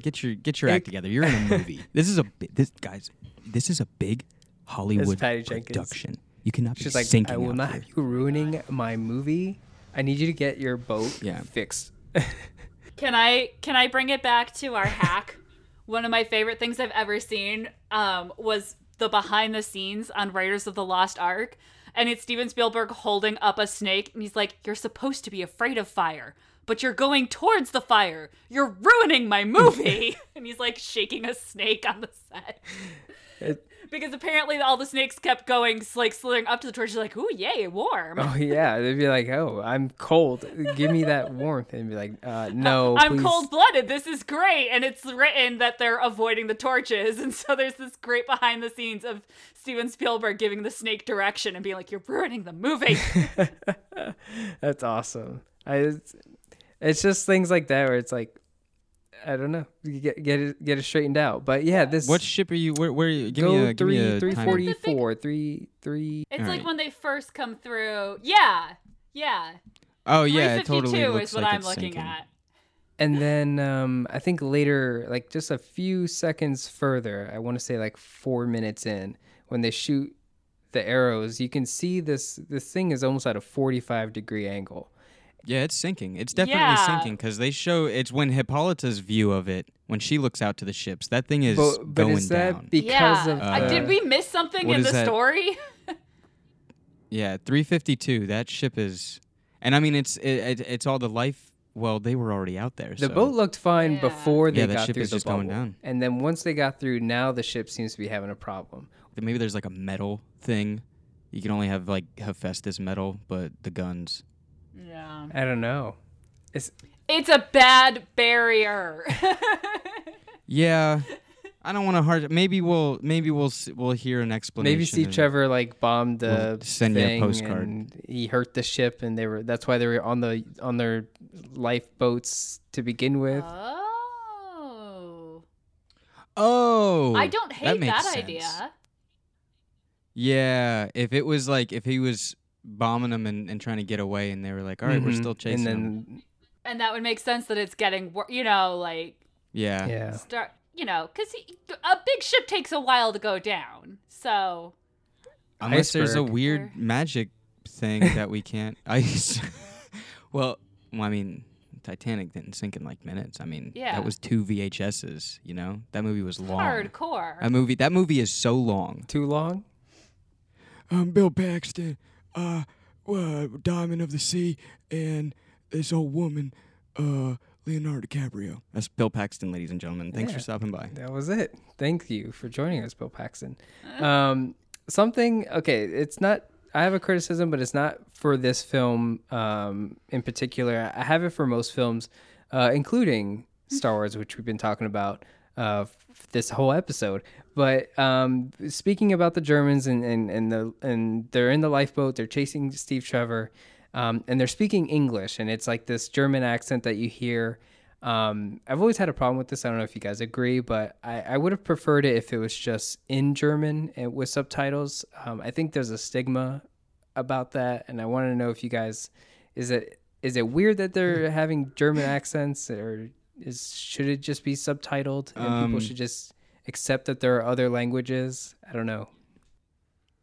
get your get your it- act together. You're in a <laughs> movie. this is a this guys. This is a big Hollywood Patty Jenkins. production. You cannot she's be like, sinking I will out not here." have you ruining my movie. I need you to get your boat Yeah. fixed. <laughs> Can I can I bring it back to our hack? <laughs> One of my favorite things I've ever seen um, was the behind the scenes on Raiders of the Lost Ark, and it's Steven Spielberg holding up a snake, and he's like, "You're supposed to be afraid of fire." But you're going towards the fire. You're ruining my movie. <laughs> and he's like shaking a snake on the set. It- because apparently all the snakes kept going, like slithering up to the torch. Like, ooh, yay, warm. oh yeah, they'd be like, "Oh, I'm cold. Give me that warmth." And be like, uh, "No, I'm please." cold blooded. This is great. And it's written that they're avoiding the torches. <laughs> And so there's this great behind the scenes of Steven Spielberg giving the snake direction and being like, You're ruining the movie. <laughs> <laughs> That's awesome. I, it's, it's just things like that where it's like, I don't know, get get it get it straightened out. But yeah, this What ship are you? Where? where are you, give go me a give me three a three time- forty four three three. it's All like right. when they first come through. Yeah. Yeah. Oh yeah, it totally looks is what like I'm it's looking sinking. at. and then um, I think later, like just a few seconds further, I want to say like four minutes in, when they shoot the arrows, you can see this this thing is almost at a 45 degree angle. Yeah, it's sinking. It's definitely Yeah. sinking because they show it's when Hippolyta's view of it when she looks out to the ships. That thing is But, but going is that down. because yeah. of Uh, the- did we miss something in the that? story? <laughs> yeah, 352. That ship is, and I mean it's it, it, it's all the life. Well, they were already out there. The so. boat looked fine Yeah. before they Yeah, that got ship through is the just going bubble. down. and then once they got through, now the ship seems to be having a problem. Maybe there's like a metal thing. You can only have like Hephaestus metal, but the guns. Yeah. I don't know. It's It's a bad barrier. <laughs> Yeah, I don't want to hard. Maybe we'll maybe we'll s- we'll hear an explanation. maybe Steve Trevor like bombed the We'll send you a thing postcard. and he hurt the ship, and they were that's why they were on the on their lifeboats to begin with. oh. Oh, I don't hate makes that, idea. Yeah, if it was like if he was bombing them and, and trying to get away, and they were like, "All right, we're Mhm. still chasing and him." then And that would make sense that it's getting, wor- you know, like Yeah. yeah, start, you know, because a big ship takes a while to go down. So Unless there's a weird Or- magic thing <laughs> that we can't <laughs> ice. well, well, I mean, Titanic didn't sink in like minutes. I mean, Yeah. that was two VHSs. You know, that movie was long. hardcore. That movie. That movie is so long. too long. I'm Bill Paxton, uh, uh, Diamond of the Sea, and this old woman, uh, Leonardo DiCaprio. That's Bill Paxton, ladies and gentlemen. Thanks Yeah. for stopping by. That was it. Thank you for joining us, Bill Paxton. Um, something okay. It's not. I have a criticism, but it's not for this film um, in particular. I have it for most films, uh, including Star Wars, which we've been talking about uh, this whole episode. But um, speaking about the Germans and, and, and the and they're in the lifeboat, they're chasing Steve Trevor, um, and they're speaking English, and it's like this German accent that you hear. Um, I've always had a problem with this. I don't know if you guys agree, but I, I would have preferred it if it was just in German and with subtitles. Um, I think there's a stigma about that, and I want to know if you guys is it is it weird that they're <laughs> having German accents, or is should it just be subtitled and Um, people should just accept that there are other languages? I don't know.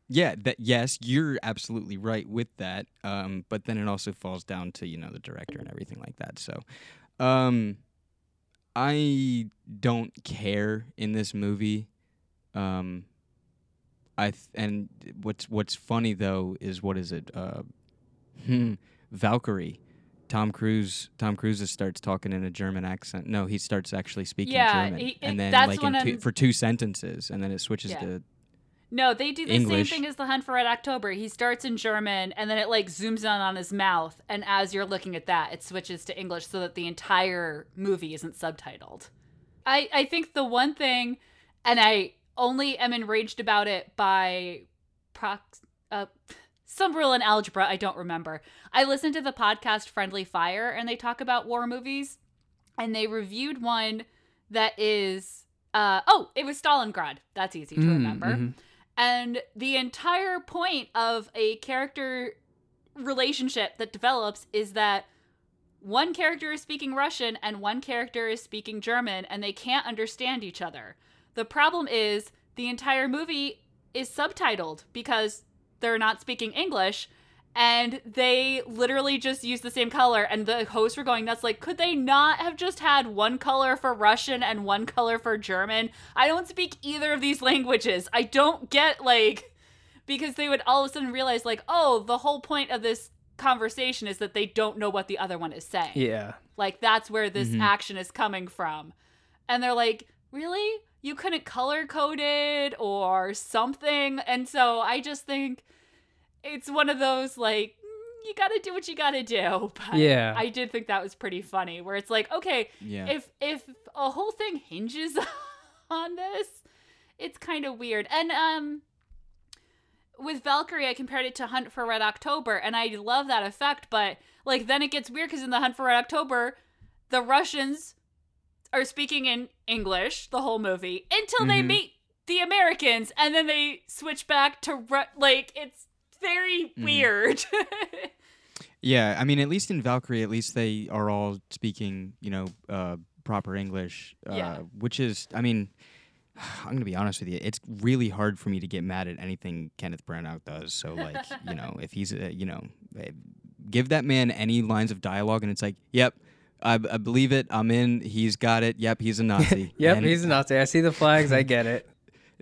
Yeah, that yes, you're absolutely right with that. Um, but then it also falls down to you know the director and everything like that. So, um, I don't care in this movie. Um, I th- and what's what's funny though is what is it? Uh, hmm, Valkyrie. Tom Cruise. Tom Cruise starts talking in a German accent. No, he starts actually speaking Yeah, German, he- and then like in two, for two sentences, and then it switches Yeah. to No, they do the English. same thing as the Hunt for Red October. He starts in German and then it like zooms in on his mouth, and as you're looking at that, it switches to English so that the entire movie isn't subtitled. I I think the one thing, and I only am enraged about it by prox uh some rule in algebra I don't remember. I listened to the podcast Friendly Fire and they talk about war movies, and they reviewed one that is uh oh it was Stalingrad. That's easy to Mm, remember. mhm. And the entire point of a character relationship that develops is that one character is speaking Russian and one character is speaking German and they can't understand each other. The problem is the entire movie is subtitled because they're not speaking English and they literally just use the same color and the hosts were going nuts like could they not have just had one color for russian and one color for german i don't speak either of these languages i don't get like because they would all of a sudden realize like oh the whole point of this conversation is that they don't know what the other one is saying Yeah. like that's where this Mhm. action is coming from. And they're like, "Really? You couldn't color code it or something?" And so I just think it's one of those like mm, you got to do what you got to do. <laughs> But Yeah. I did think that was pretty funny where it's like, "Okay, yeah. if if a whole thing hinges <laughs> on this, it's kind of weird." And um with Valkyrie, I compared it to Hunt for Red October, and I love that effect. But like, then it gets weird because in the Hunt for Red October, the Russians are speaking in English the whole movie until they Mhm. meet the Americans, and then they switch back to Ru- like it's very Mhm. weird. <laughs> Yeah, I mean, at least in Valkyrie, at least they are all speaking, you know, uh, proper English. Uh, Yeah. Which is, I mean, <sighs> I'm gonna be honest with you. It's really hard for me to get mad at anything Kenneth Branagh does. So, like, <laughs> you know, if he's, uh, you know, eh, give that man any lines of dialogue, and it's like, yep. I, I believe it. I'm in. He's got it. Yep, he's a Nazi. <laughs> Yep, And he's a Nazi. I see the flags. I get it.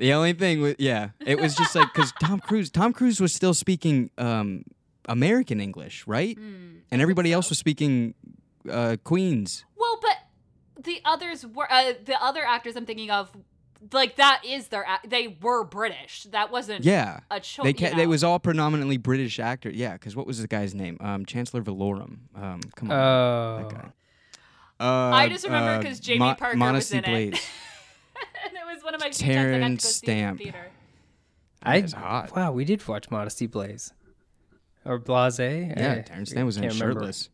The only thing with yeah, it was just like because Tom Cruise, Tom Cruise was still speaking um, American English, right? Mm, and everybody else was speaking uh, Queens. Well, but the others were uh, the other actors I'm thinking of. Like that is their ac- they were British. That wasn't Yeah, a choice. they ca- they was all predominantly British actors. Yeah, because what was the guy's name? Um, Chancellor Valorum. Um, come on, Oh, that guy. Uh, I just remember uh, 'cause Jamie Mo- Parker was in it. Blaise. it was <laughs> one of my few times I got to go Terence see it in Stamp. the theater. I That's hot. wow, we did watch Modesty Blaise or Blase. Yeah, I Terence Stamp was in can't remember. shirtless.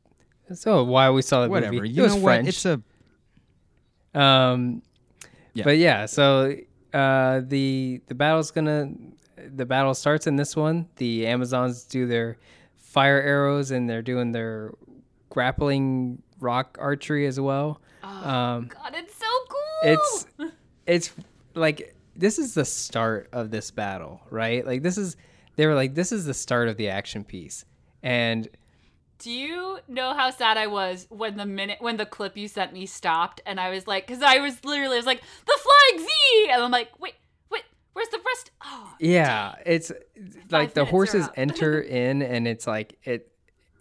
So why we saw the Whatever. movie? You it was know French. what? It's a Um, Yeah. but yeah, so uh, the the battle's gonna the battle starts in this one. The Amazons do their fire arrows and they're doing their grappling rock archery as well. Oh Um, God, it's so cool. it's it's like this is the start of this battle, right? Like this is they were like this is the start of the action piece, and Do you know how sad I was when the minute when the clip you sent me stopped and I was like, because I was literally I was like the flying V, and I'm like, wait, wait, where's the rest? Oh, Yeah, it's like the horses <laughs> enter in, and it's like it,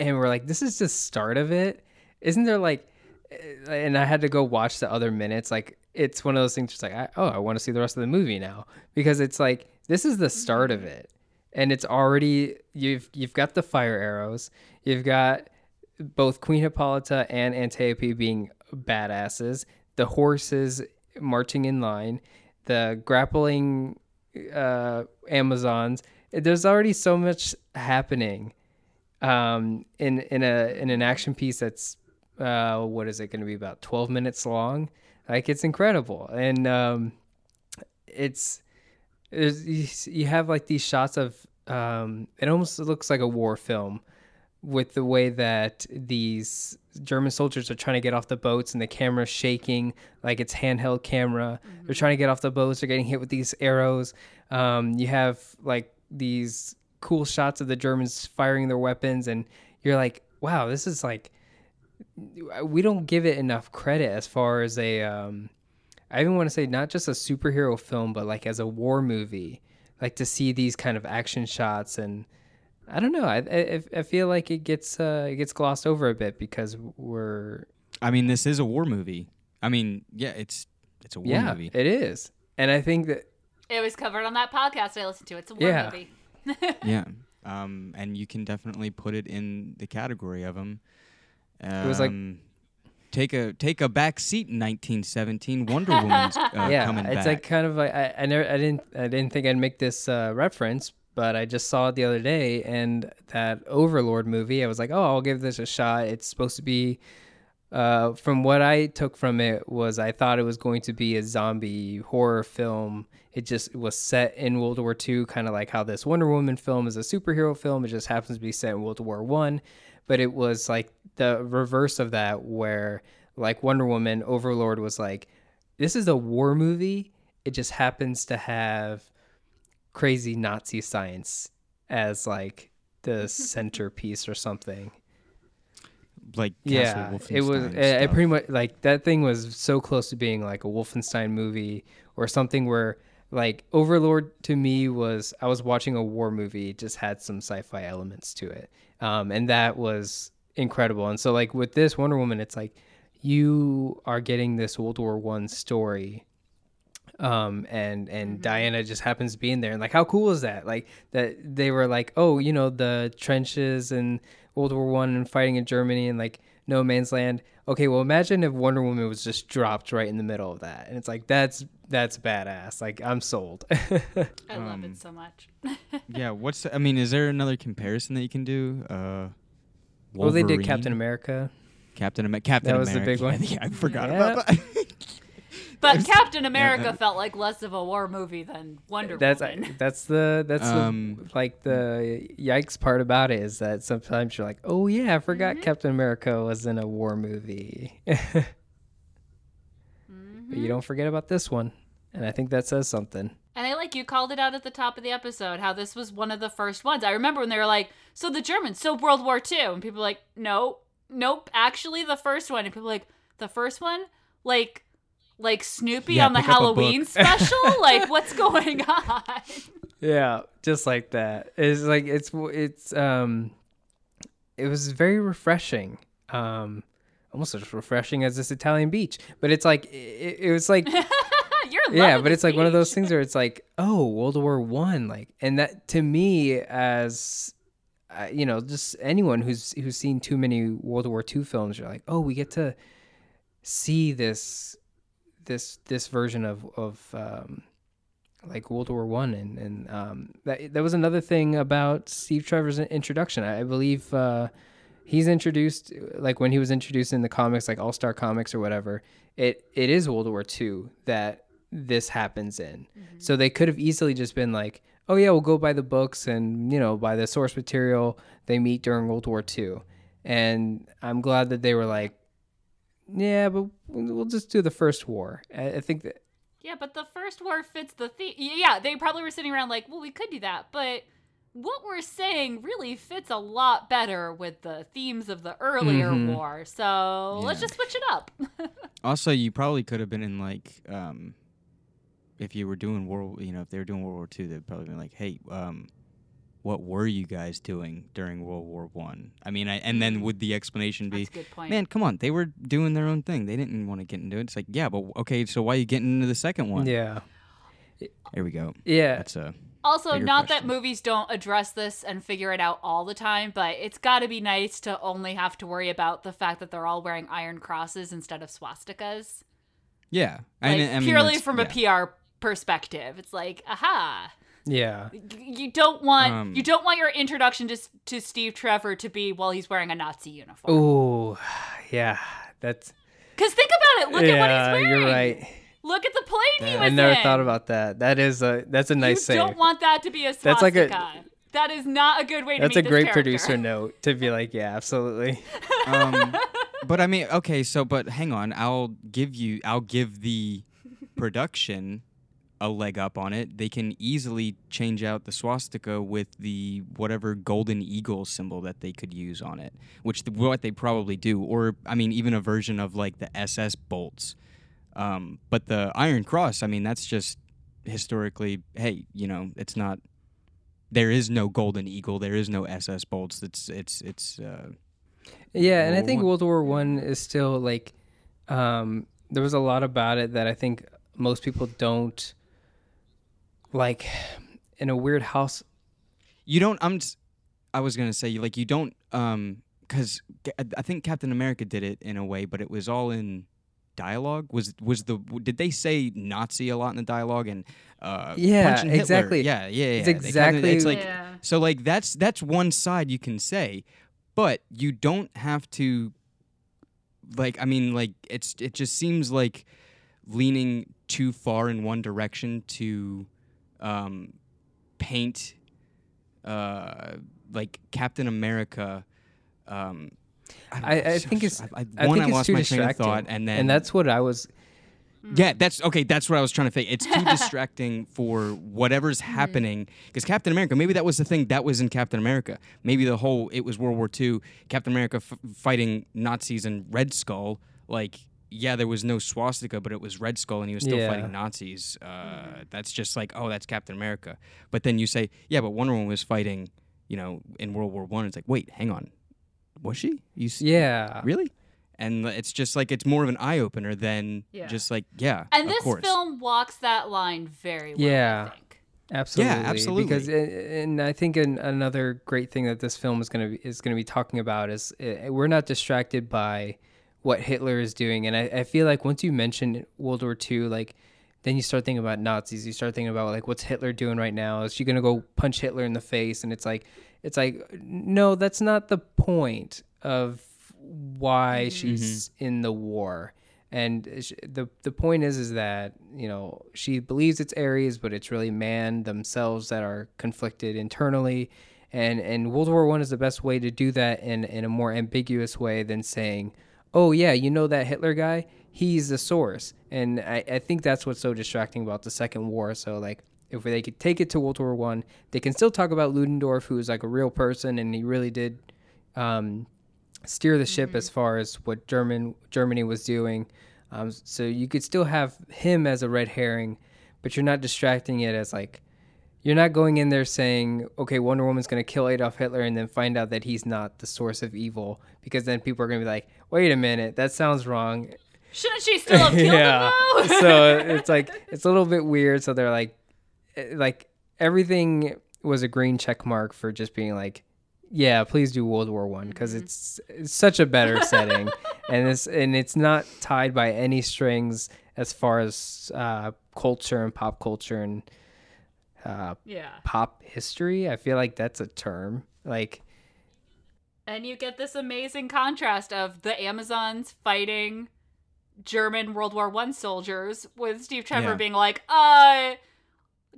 and we're like, this is the start of it. Isn't there like, eh, and I had to go watch the other minutes. Like it's one of those things, just like, I, oh, I want to see the rest of the movie now. Because it's like this is the start of it, and it's already you've you've got the fire arrows, you've got both Queen Hippolyta and Antiope being badasses, the horses marching in line, the grappling uh, Amazons. There's already so much happening um, in in a in an action piece that's uh, what is it going to be about 12 minutes long? Like it's incredible, and um, it's, it's you, you have like these shots of um, it almost looks like a war film with the way that these German soldiers are trying to get off the boats and the camera's shaking like it's handheld camera. They're trying to get off the boats. They're getting hit with these arrows. Um, you have like these cool shots of the Germans firing their weapons, and you're like, wow, this is like we don't give it enough credit as far as a um, I even want to say not just a superhero film, but like as a war movie, like to see these kind of action shots and I don't know. I I, I feel like it gets uh, it gets glossed over a bit because we're I mean, this is a war movie. I mean, yeah, it's it's a war yeah, movie. it is, and I think that it was covered on that podcast I listened to. It's a war Yeah. movie. <laughs> yeah, um, and you can definitely put it in the category of them. Um, was like- take a take a back seat in 1917. <laughs> Wonder Woman's uh, yeah, coming it's back. like kind of like I, I never I didn't I didn't think I'd make this uh, reference, but I just saw it the other day, and that Overlord movie. I was like, oh, I'll give this a shot. It's supposed to be. Uh, from what I took from it was I thought it was going to be a zombie horror film. It just was set in World War II, kind of like how this Wonder Woman film is a superhero film. It just happens to be set in World War One, but it was like the reverse of that, where like Wonder Woman, Overlord was like, this is a war movie. It just happens to have crazy Nazi science as like the <laughs> centerpiece or something. like Yeah, Castle it was. Wolfenstein It, it pretty much like that thing was so close to being like a Wolfenstein movie or something where like Overlord to me was I was watching a war movie, it just had some sci-fi elements to it, um, and that was incredible. And so like with this Wonder Woman, it's like you are getting this World War One story um and and diana just happens to be in there. And like how cool is that? Like that they were like oh you know the trenches and world war one and fighting in germany and like no man's land. Okay well imagine if wonder woman was just dropped right in the middle of that. And it's like that's that's badass. Like i'm sold. <laughs> I love Um, it so much. <laughs> yeah, what's the, I mean, is there another comparison that you can do? Uh, well they did captain america Captain America. Captain That was the America. big one. <laughs> Yeah, I forgot Yeah. about that. <laughs> But Captain America felt like less of a war movie than Wonder That's Woman. <laughs> that's the that's Um, the, like the yikes part about it is that sometimes you're like, oh yeah, I forgot Captain America was in a war movie. But you don't forget about this one, and I think that says something. And I like you called it out at the top of the episode how this was one of the first ones. I remember when they were like, "So the Germans, so World War II," and people were like, "No, nope, actually the first one." And people were like, "The first one, like, like Snoopy Yeah, on the pick up a book. Halloween special? <laughs> like, what's going on?" Yeah, just like that. It's like it's it's um, it was very refreshing. Um, almost as refreshing as this Italian beach, but it's like it, it was like <laughs> You're yeah, but it's like one of those things where it's like, oh, World War One, like, and that to me, as uh, you know, just anyone who's who's seen too many World War Two films, you're like, oh, we get to see this this this version of of um, like World War One, and and um, that that was another thing about Steve Trevor's introduction. I, I believe uh, he's introduced like when he was introduced in the comics, like All Star Comics or whatever. It it is World War Two that this happens in. So they could have easily just been like, oh yeah, we'll go by the books and you know by the source material they meet during World War Two. And I'm glad that they were like, yeah, but we'll just do the first war. I, I think that Yeah, but the first war fits the theme. Yeah, they probably were sitting around like, well, we could do that, but what we're saying really fits a lot better with the themes of the earlier Mhm. war. So let's just switch it up. <laughs> Also, you probably could have been in like, um, if you were doing world, you know, if they were doing World War Two, they'd probably be like, hey, um, what were you guys doing during World War One? I? mean, I, and then would the explanation be, That's a good point. man, come on, they were doing their own thing. They didn't want to get into it. It's like, yeah, but okay, so why are you getting into the second one? yeah, Here we go. yeah, That's a Also, not question. that movies don't address this and figure it out all the time, but it's got to be nice to only have to worry about the fact that they're all wearing iron crosses instead of swastikas. yeah. Like, I, I mean, purely from yeah. a PR perspective. It's like, aha. yeah. You don't want Um, you don't want your introduction to to Steve Trevor to be while he's wearing a Nazi uniform. Ooh, yeah. That's Because think about it. Look yeah. at what he's wearing. You're right. Look at the plane he Yeah. was I never in. thought about that. That is a that's a nice thing. you save. don't want that to be a swastika. That's like a- that is not a good way to That's meet a great character. producer note to be like, yeah, absolutely. <laughs> um, but I mean, okay, so but hang on, I'll give you, I'll give the production a leg up on it. They can easily change out the swastika with the whatever golden eagle symbol that they could use on it, which the, what they probably do, or I mean, even a version of like the SS bolts. Um, but the Iron Cross, I mean, that's just historically, hey, you know, it's not. There is no golden eagle. There is no SS bolts. It's it's it's. Uh, Yeah, and I think World War One is still like um there was a lot about it that I think most people don't like in a weird house You don't. I'm. s- I was gonna say like you don't. Um, because I think Captain America did it in a way, but it was all in dialogue. Was was the did they say Nazi a lot in the dialogue and uh Yeah, punching exactly. Yeah, yeah, yeah. It's They kinda- exactly- it's like Yeah. so like that's that's one side you can say, but you don't have to. Like I mean, like it's it just seems like leaning too far in one direction to um, paint uh, like Captain America. Um, don't I- I think it's- I, I, I one, think I it's lost too my train of distracting. thought, and then and that's what I was yeah, that's okay. That's what I was trying to say. It's too <laughs> distracting for whatever's happening. Because Captain America, maybe that was the thing that was in Captain America. Maybe the whole it was World War II, Captain America f- fighting Nazis and Red Skull. Like, yeah, there was no swastika, but it was Red Skull, and he was still Yeah. fighting Nazis. Uh, That's just like, oh, that's Captain America. But then you say, yeah, but Wonder Woman was fighting, you know, in World War One. It's like, wait, hang on, was she? You s- yeah. really? And it's just like it's more of an eye opener than Yeah. just like yeah. And of this course. film walks that line very well. Yeah. I think. Absolutely. absolutely. Because and I think an, another great thing that this film is going to be is going to be talking about is uh, we're not distracted by what Hitler is doing, and I, I feel like once you mention World War II, like then you start thinking about Nazis. You start thinking about like what's Hitler doing right now? Is she to go punch Hitler in the face? And it's like it's like no, that's not the point of why mm-hmm. she's mm-hmm. in the war. And the the point is is that you know she believes it's Ares, but it's really man themselves that are conflicted internally. And and World War One is the best way to do that in in a more ambiguous way than saying, oh yeah, you know that Hitler guy, he's the source. And I, I think that's what's so distracting about the Second War. So like if they could take it to World War One, they can still talk about Ludendorff, who is like a real person, and he really did um, steer the ship as far as what German Germany was doing. Um, so you could still have him as a red herring, but you're not distracting it as like you're not going in there saying, okay, Wonder Woman's going to kill Adolf Hitler and then find out that he's not the source of evil, because then people are going to be like, wait a minute, that sounds wrong. Shouldn't she still have <laughs> killed yeah. him though? <laughs> so it's like it's a little bit weird. So they're like, eh, like everything was a green check mark for just being like, yeah, please do World War One because it's, it's such a better setting, <laughs> and it's and it's not tied by any strings as far as uh, culture and pop culture and uh, yeah. pop history. I feel like that's a term. Like, And you get this amazing contrast of the Amazons fighting German World War One soldiers with Steve Trevor Yeah. being like, uh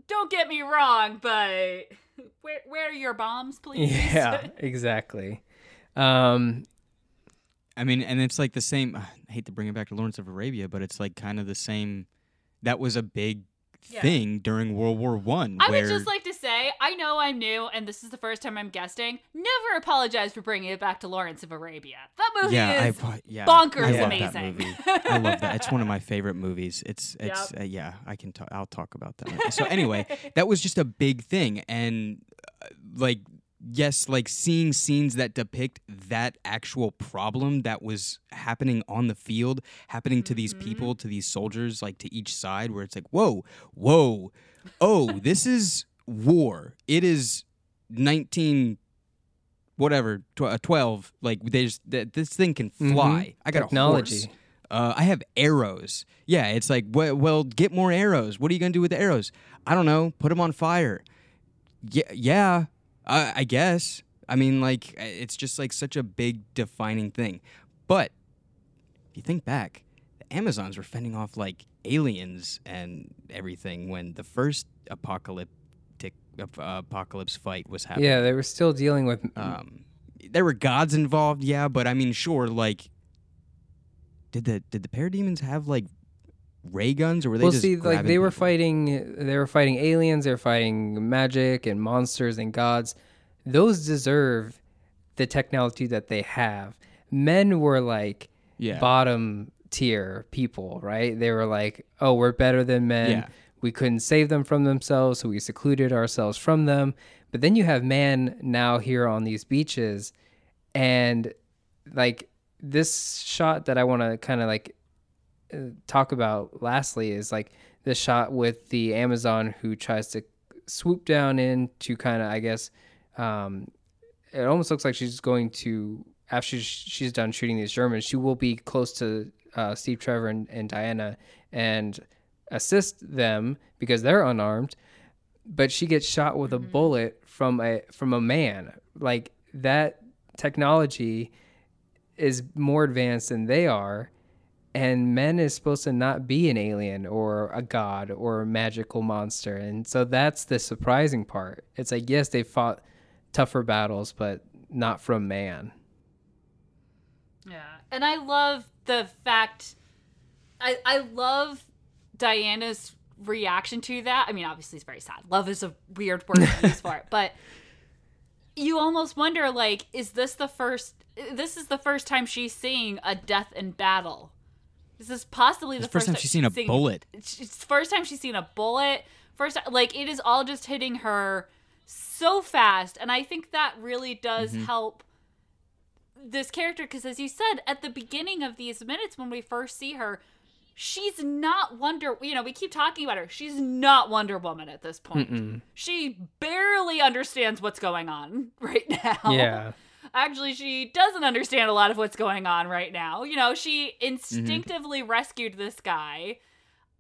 don't get me wrong, but where where are your bombs, <laughs> please? yeah, exactly. Um, I mean, and it's like the same. I hate to bring it back to Lawrence of Arabia, but it's like kind of the same. That was a big Yeah. thing during World War One. I where, would just like to say, I know I'm new and this is the first time I'm guesting. Never apologize for bringing it back to Lawrence of Arabia. That movie yeah, is I, yeah, bonkers I love amazing. That movie. I love that. It's one of my <laughs> favorite movies. It's it's Yep. uh, yeah. I can talk. I'll talk about that. So anyway, that was just a big thing, and uh, like yes, like seeing scenes that depict that actual problem that was happening on the field, happening to these Mm-hmm. people, to these soldiers, like to each side, where it's like, whoa, whoa, oh, this is war. It is nineteen. Whatever, tw- uh, twelve. Like there's th- this thing can fly. I got a horse. technology. Uh, I have arrows. Yeah, it's like, well, well, get more arrows. What are you gonna do with the arrows? I don't know. Put them on fire. Yeah, yeah. I, I guess. I mean, like, it's just like such a big defining thing. But if you think back, the Amazons were fending off like aliens and everything when the first apocalyptic uh, apocalypse fight was happening. yeah, they were still dealing with. Um, there were gods involved, yeah, but I mean, sure, like, did the did the parademons have like ray guns, or were they well, just see, like they were people? fighting, they were fighting aliens. They were fighting magic and monsters and gods. Those deserve the technology that they have. Men were like Yeah. bottom tier people, right? They were like, "Oh, we're better than men. Yeah. We couldn't save them from themselves, so we secluded ourselves from them." But then you have man now here on these beaches, and like this shot that I want to kind of like talk about lastly is like the shot with the Amazon who tries to swoop down in to kind of I guess um, it almost looks like she's going to after she's, done shooting these Germans she will be close to uh, Steve Trevor and, and Diana and assist them because they're unarmed but she gets shot with a bullet from a from a man. Like that technology is more advanced than they are and men is supposed to not be an alien or a god or a magical monster and so that's the surprising part it's like yes they fought tougher battles but not from man Yeah. And I love the fact I I love Diana's reaction to that. I mean, obviously it's very sad. Love is a weird word to use for it, <laughs> but you almost wonder like is this the first this is the first time she's seeing a death in battle. This is possibly the It's the first time she's seen a bullet. It's first time she's seen a bullet. First like it is all just hitting her so fast and I think that really does Mm-hmm. help this character because as you said at the beginning of these minutes when we first see her she's not wonder you know we keep talking about her she's not wonder woman at this point she barely understands what's going on <laughs> right now yeah actually she doesn't understand a lot of what's going on right now you know she instinctively rescued this guy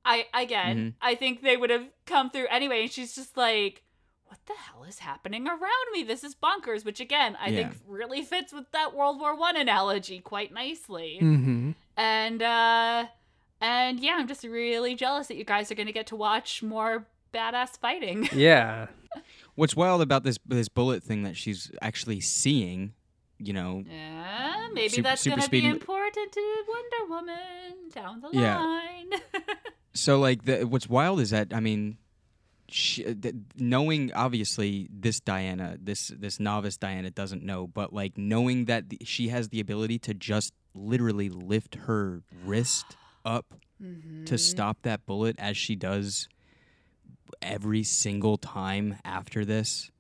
i again i think they would have come through anyway and she's just like what the hell is happening around me this is bonkers which again i Yeah. think really fits with that world war one analogy quite nicely mm-hmm. and uh And yeah, I'm just really jealous that you guys are going to get to watch more badass fighting. <laughs> Yeah. What's wild about this this bullet thing that she's actually seeing, you know, Yeah, maybe Super- that's going to be important to Wonder Woman down the Yeah. line. <laughs> so like the what's wild is that I mean, she, th- knowing obviously this Diana, this this novice Diana doesn't know, but like knowing that the, she has the ability to just literally lift her wrist <gasps> up Mm-hmm. to stop that bullet as she does every single time after this.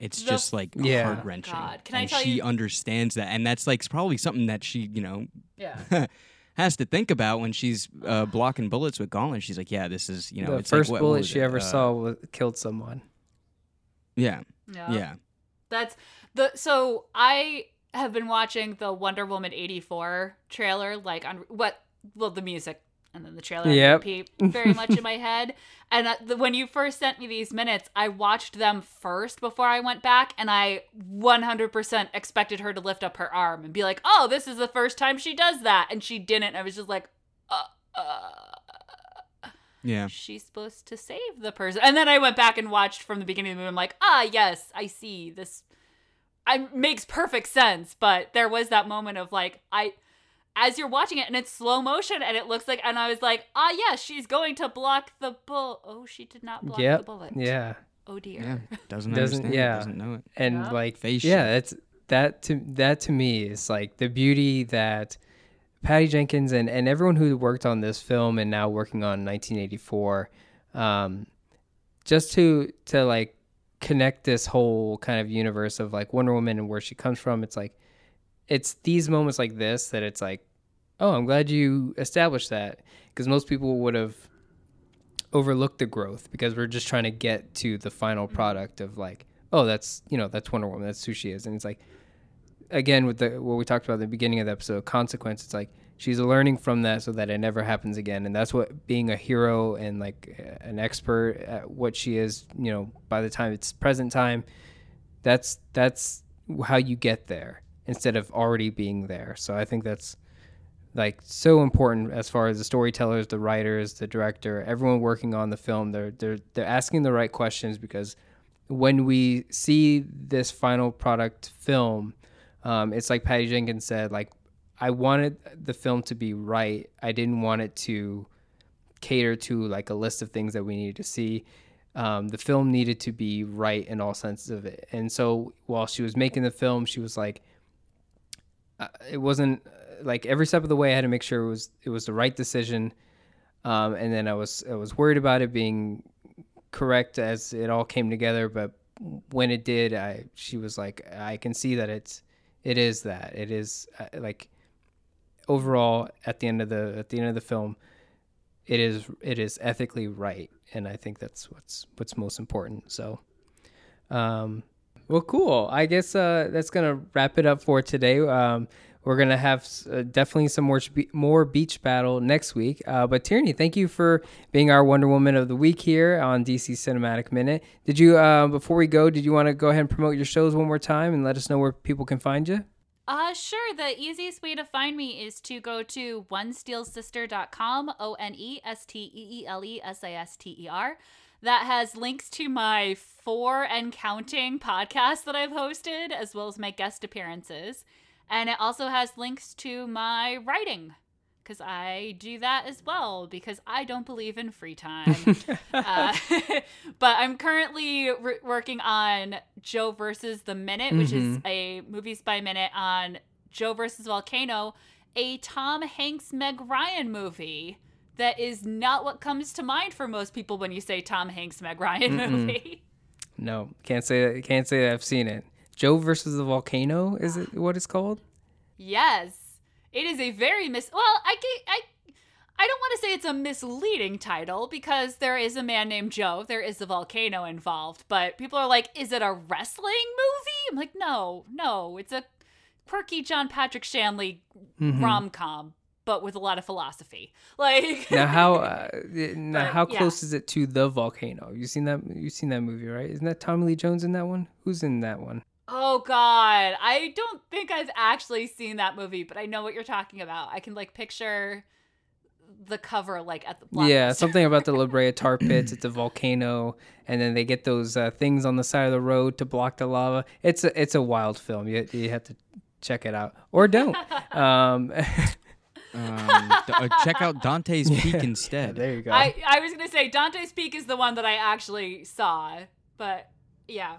It's The just like Yeah. heart wrenching. God, can I and tell she you- understands that, and that's like probably something that she, you know, yeah. <laughs> has to think about when she's uh, blocking bullets with Gauntlet. She's like, yeah, this is you know, the it's like, first what- what bullet was she it? ever Uh, saw was, killed someone. Yeah, Yeah. yeah, That's the so I have been watching the Wonder Woman 84 trailer like on what well the music and then the trailer on Yep. repeat very much in my head <laughs> and uh, the, when you first sent me these minutes I watched them first before I went back and I 100% expected her to lift up her arm and be like oh this is the first time she does that and she didn't I was just like uh, uh yeah. she's supposed to save the person. And then I went back and watched from the beginning of the movie. I'm like, ah, yes, I see this. I makes perfect sense. But there was that moment of like, I, as you're watching it and it's slow motion and it looks like, and I was like, ah, yes, she's going to block the bull. Oh, she did not block the bullet. Yeah. Oh dear. Yeah, <laughs> doesn't Doesn't- understand. yeah. it, doesn't know it. and Yeah. like Face yeah shift. that's that to that to me is like the beauty that patty jenkins and, and everyone who worked on this film and now working on 1984 um, just to to like connect this whole kind of universe of like wonder woman and where she comes from it's like it's these moments like this that it's like oh i'm glad you established that because most people would have overlooked the growth because we're just trying to get to the final product of like oh that's you know that's wonder woman that's who she is. And it's like again with the what we talked about at the beginning of the episode consequence it's like she's learning from that so that it never happens again. And that's what being a hero and like uh, an expert at what she is you know by the time it's present time that's that's how you get there instead of already being there. So i think that's like so important as far as the storytellers the writers the director everyone working on the film. They're they're they're asking the right questions because when we see this final product film um, it's like patty jenkins said like i wanted the film to be right. I didn't want it to cater to like a list of things that we needed to see. Um, the film needed to be right in all senses of it. And so while she was making the film she was like it wasn't uh, like every step of the way I had to make sure it was it was the right decision, um, and then I was I was worried about it being correct as it all came together. But when it did, I she was like, I can see that it's it is that it is uh, like overall at the end of the at the end of the film, it is it is ethically right, and I think that's what's what's most important. So. Um, well, cool. I guess uh, that's gonna wrap it up for today. Um, we're gonna have uh, definitely some more more beach battle next week. Uh, but Tierney, thank you for being our Wonder Woman of the week here on DC Cinematic Minute. Did you uh, before we go? Did you want to go ahead and promote your shows one more time and let us know where people can find you? Uh, sure. The easiest way to find me is to go to onesteelsister.com, O N E S T E E L E S A S T E R. That has links to my four and counting podcasts that I've hosted, as well as my guest appearances. And it also has links to my writing, because I do that as well, because I don't believe in free time. <laughs> uh, <laughs> but I'm currently re- working on Joe versus the Minute, which is a movies by minute on Joe versus Volcano, a Tom Hanks Meg Ryan movie. That is not what comes to mind for most people when you say Tom Hanks Meg Ryan movie. No, can't say can't say that I've seen it. Joe versus the volcano is it what it's called? Yes, it is a very mis. Well, I get, I I don't want to say it's a misleading title because there is a man named Joe. There is a volcano involved, but people are like, "Is it a wrestling movie?" I'm like, "No, no, it's a quirky John Patrick Shanley Mm-hmm. rom com, but with a lot of philosophy." <laughs> Like, Now how uh, <laughs> now But, how yeah. close is it to the volcano? You seen that? You seen that movie, right? Isn't that Tommy Lee Jones in that one? Who's in that one? oh god, I don't think I've actually seen that movie, but I know what you're talking about. I can like picture the cover like at the Yeah, <laughs> something about the La Brea tar pits. It's a volcano, and then they get those uh, things on the side of the road to block the lava. It's a it's a wild film. You you have to check it out or don't. um, Um, d- uh, check out <laughs> Dante's Peak instead. there you go. I I was gonna say Dante's Peak is the one that I actually saw, but yeah,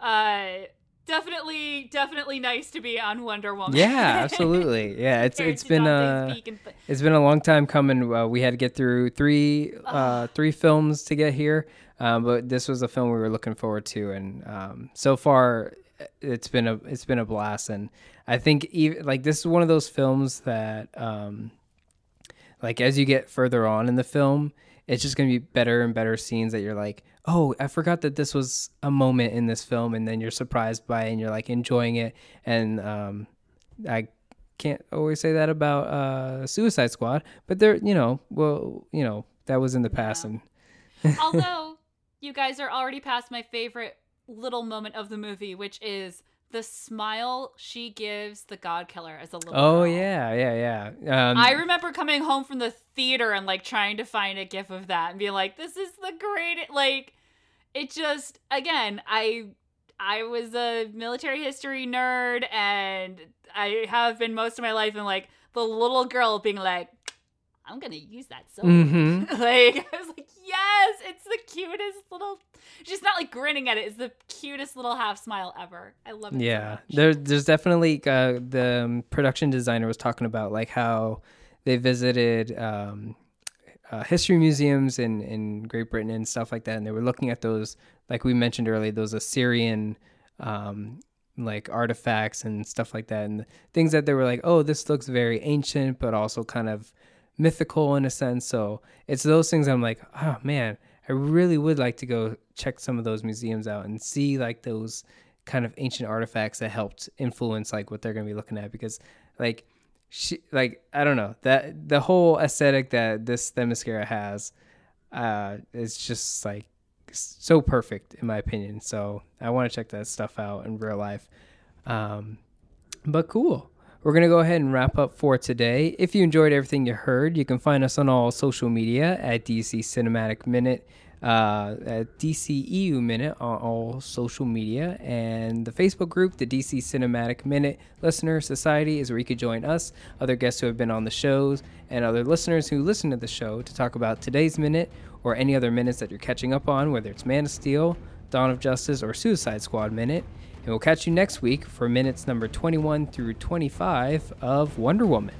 uh, definitely definitely nice to be on Wonder Woman. yeah, <laughs> absolutely. Yeah, it's Compared it's to been Dante's uh Peak and th- it's been a long time coming. Uh, we had to get through three <sighs> uh, three films to get here, um, but this was a film we were looking forward to, and um, so far it's been a it's been a blast. And I think even like this is one of those films that um, like as you get further on in the film, it's just gonna be better and better scenes that you're like, oh, I forgot that this was a moment in this film, and then you're surprised by it and you're like enjoying it. And um, I can't always say that about uh, Suicide Squad, but there, you know, well, you know, that was in the past, Yeah. and Although <laughs> you guys are already past my favorite little moment of the movie, which is the smile she gives the God Killer as a little oh girl. yeah, yeah, yeah. Um, I remember coming home from the theater and like trying to find a gif of that and being like, "This is the greatest!" Like, it just again, I I was a military history nerd and I have been most of my life, and like the little girl being like, "I'm gonna use that so." Mhm. <laughs> like I was like, "Yes, it's the cutest little." She's not like grinning at it; it's the cutest little half smile ever. I love it. yeah, much. there, there's definitely uh, the um, production designer was talking about like how they visited um, uh, history museums in in Great Britain and stuff like that, and they were looking at those, like we mentioned earlier, those Assyrian um, like artifacts and stuff like that, and things that they were like, oh, this looks very ancient, but also kind of mythical in a sense. So it's those things I'm like, oh man, I really would like to go check some of those museums out and see like those kind of ancient artifacts that helped influence like what they're gonna be looking at because like she like I don't know that the whole aesthetic that this Themyscira has uh is just like so perfect in my opinion. So I want to check that stuff out in real life. Um, but cool. We're going to go ahead and wrap up for today. If you enjoyed everything you heard, you can find us on all social media at DC Cinematic Minute, uh, at DCEU Minute on all social media, and the Facebook group, the DC Cinematic Minute Listener Society, is where you could join us, other guests who have been on the shows, and other listeners who listen to the show to talk about today's minute or any other minutes that you're catching up on, whether it's Man of Steel, Dawn of Justice, or Suicide Squad Minute. And we'll catch you next week for minutes number 21 through 25 of Wonder Woman.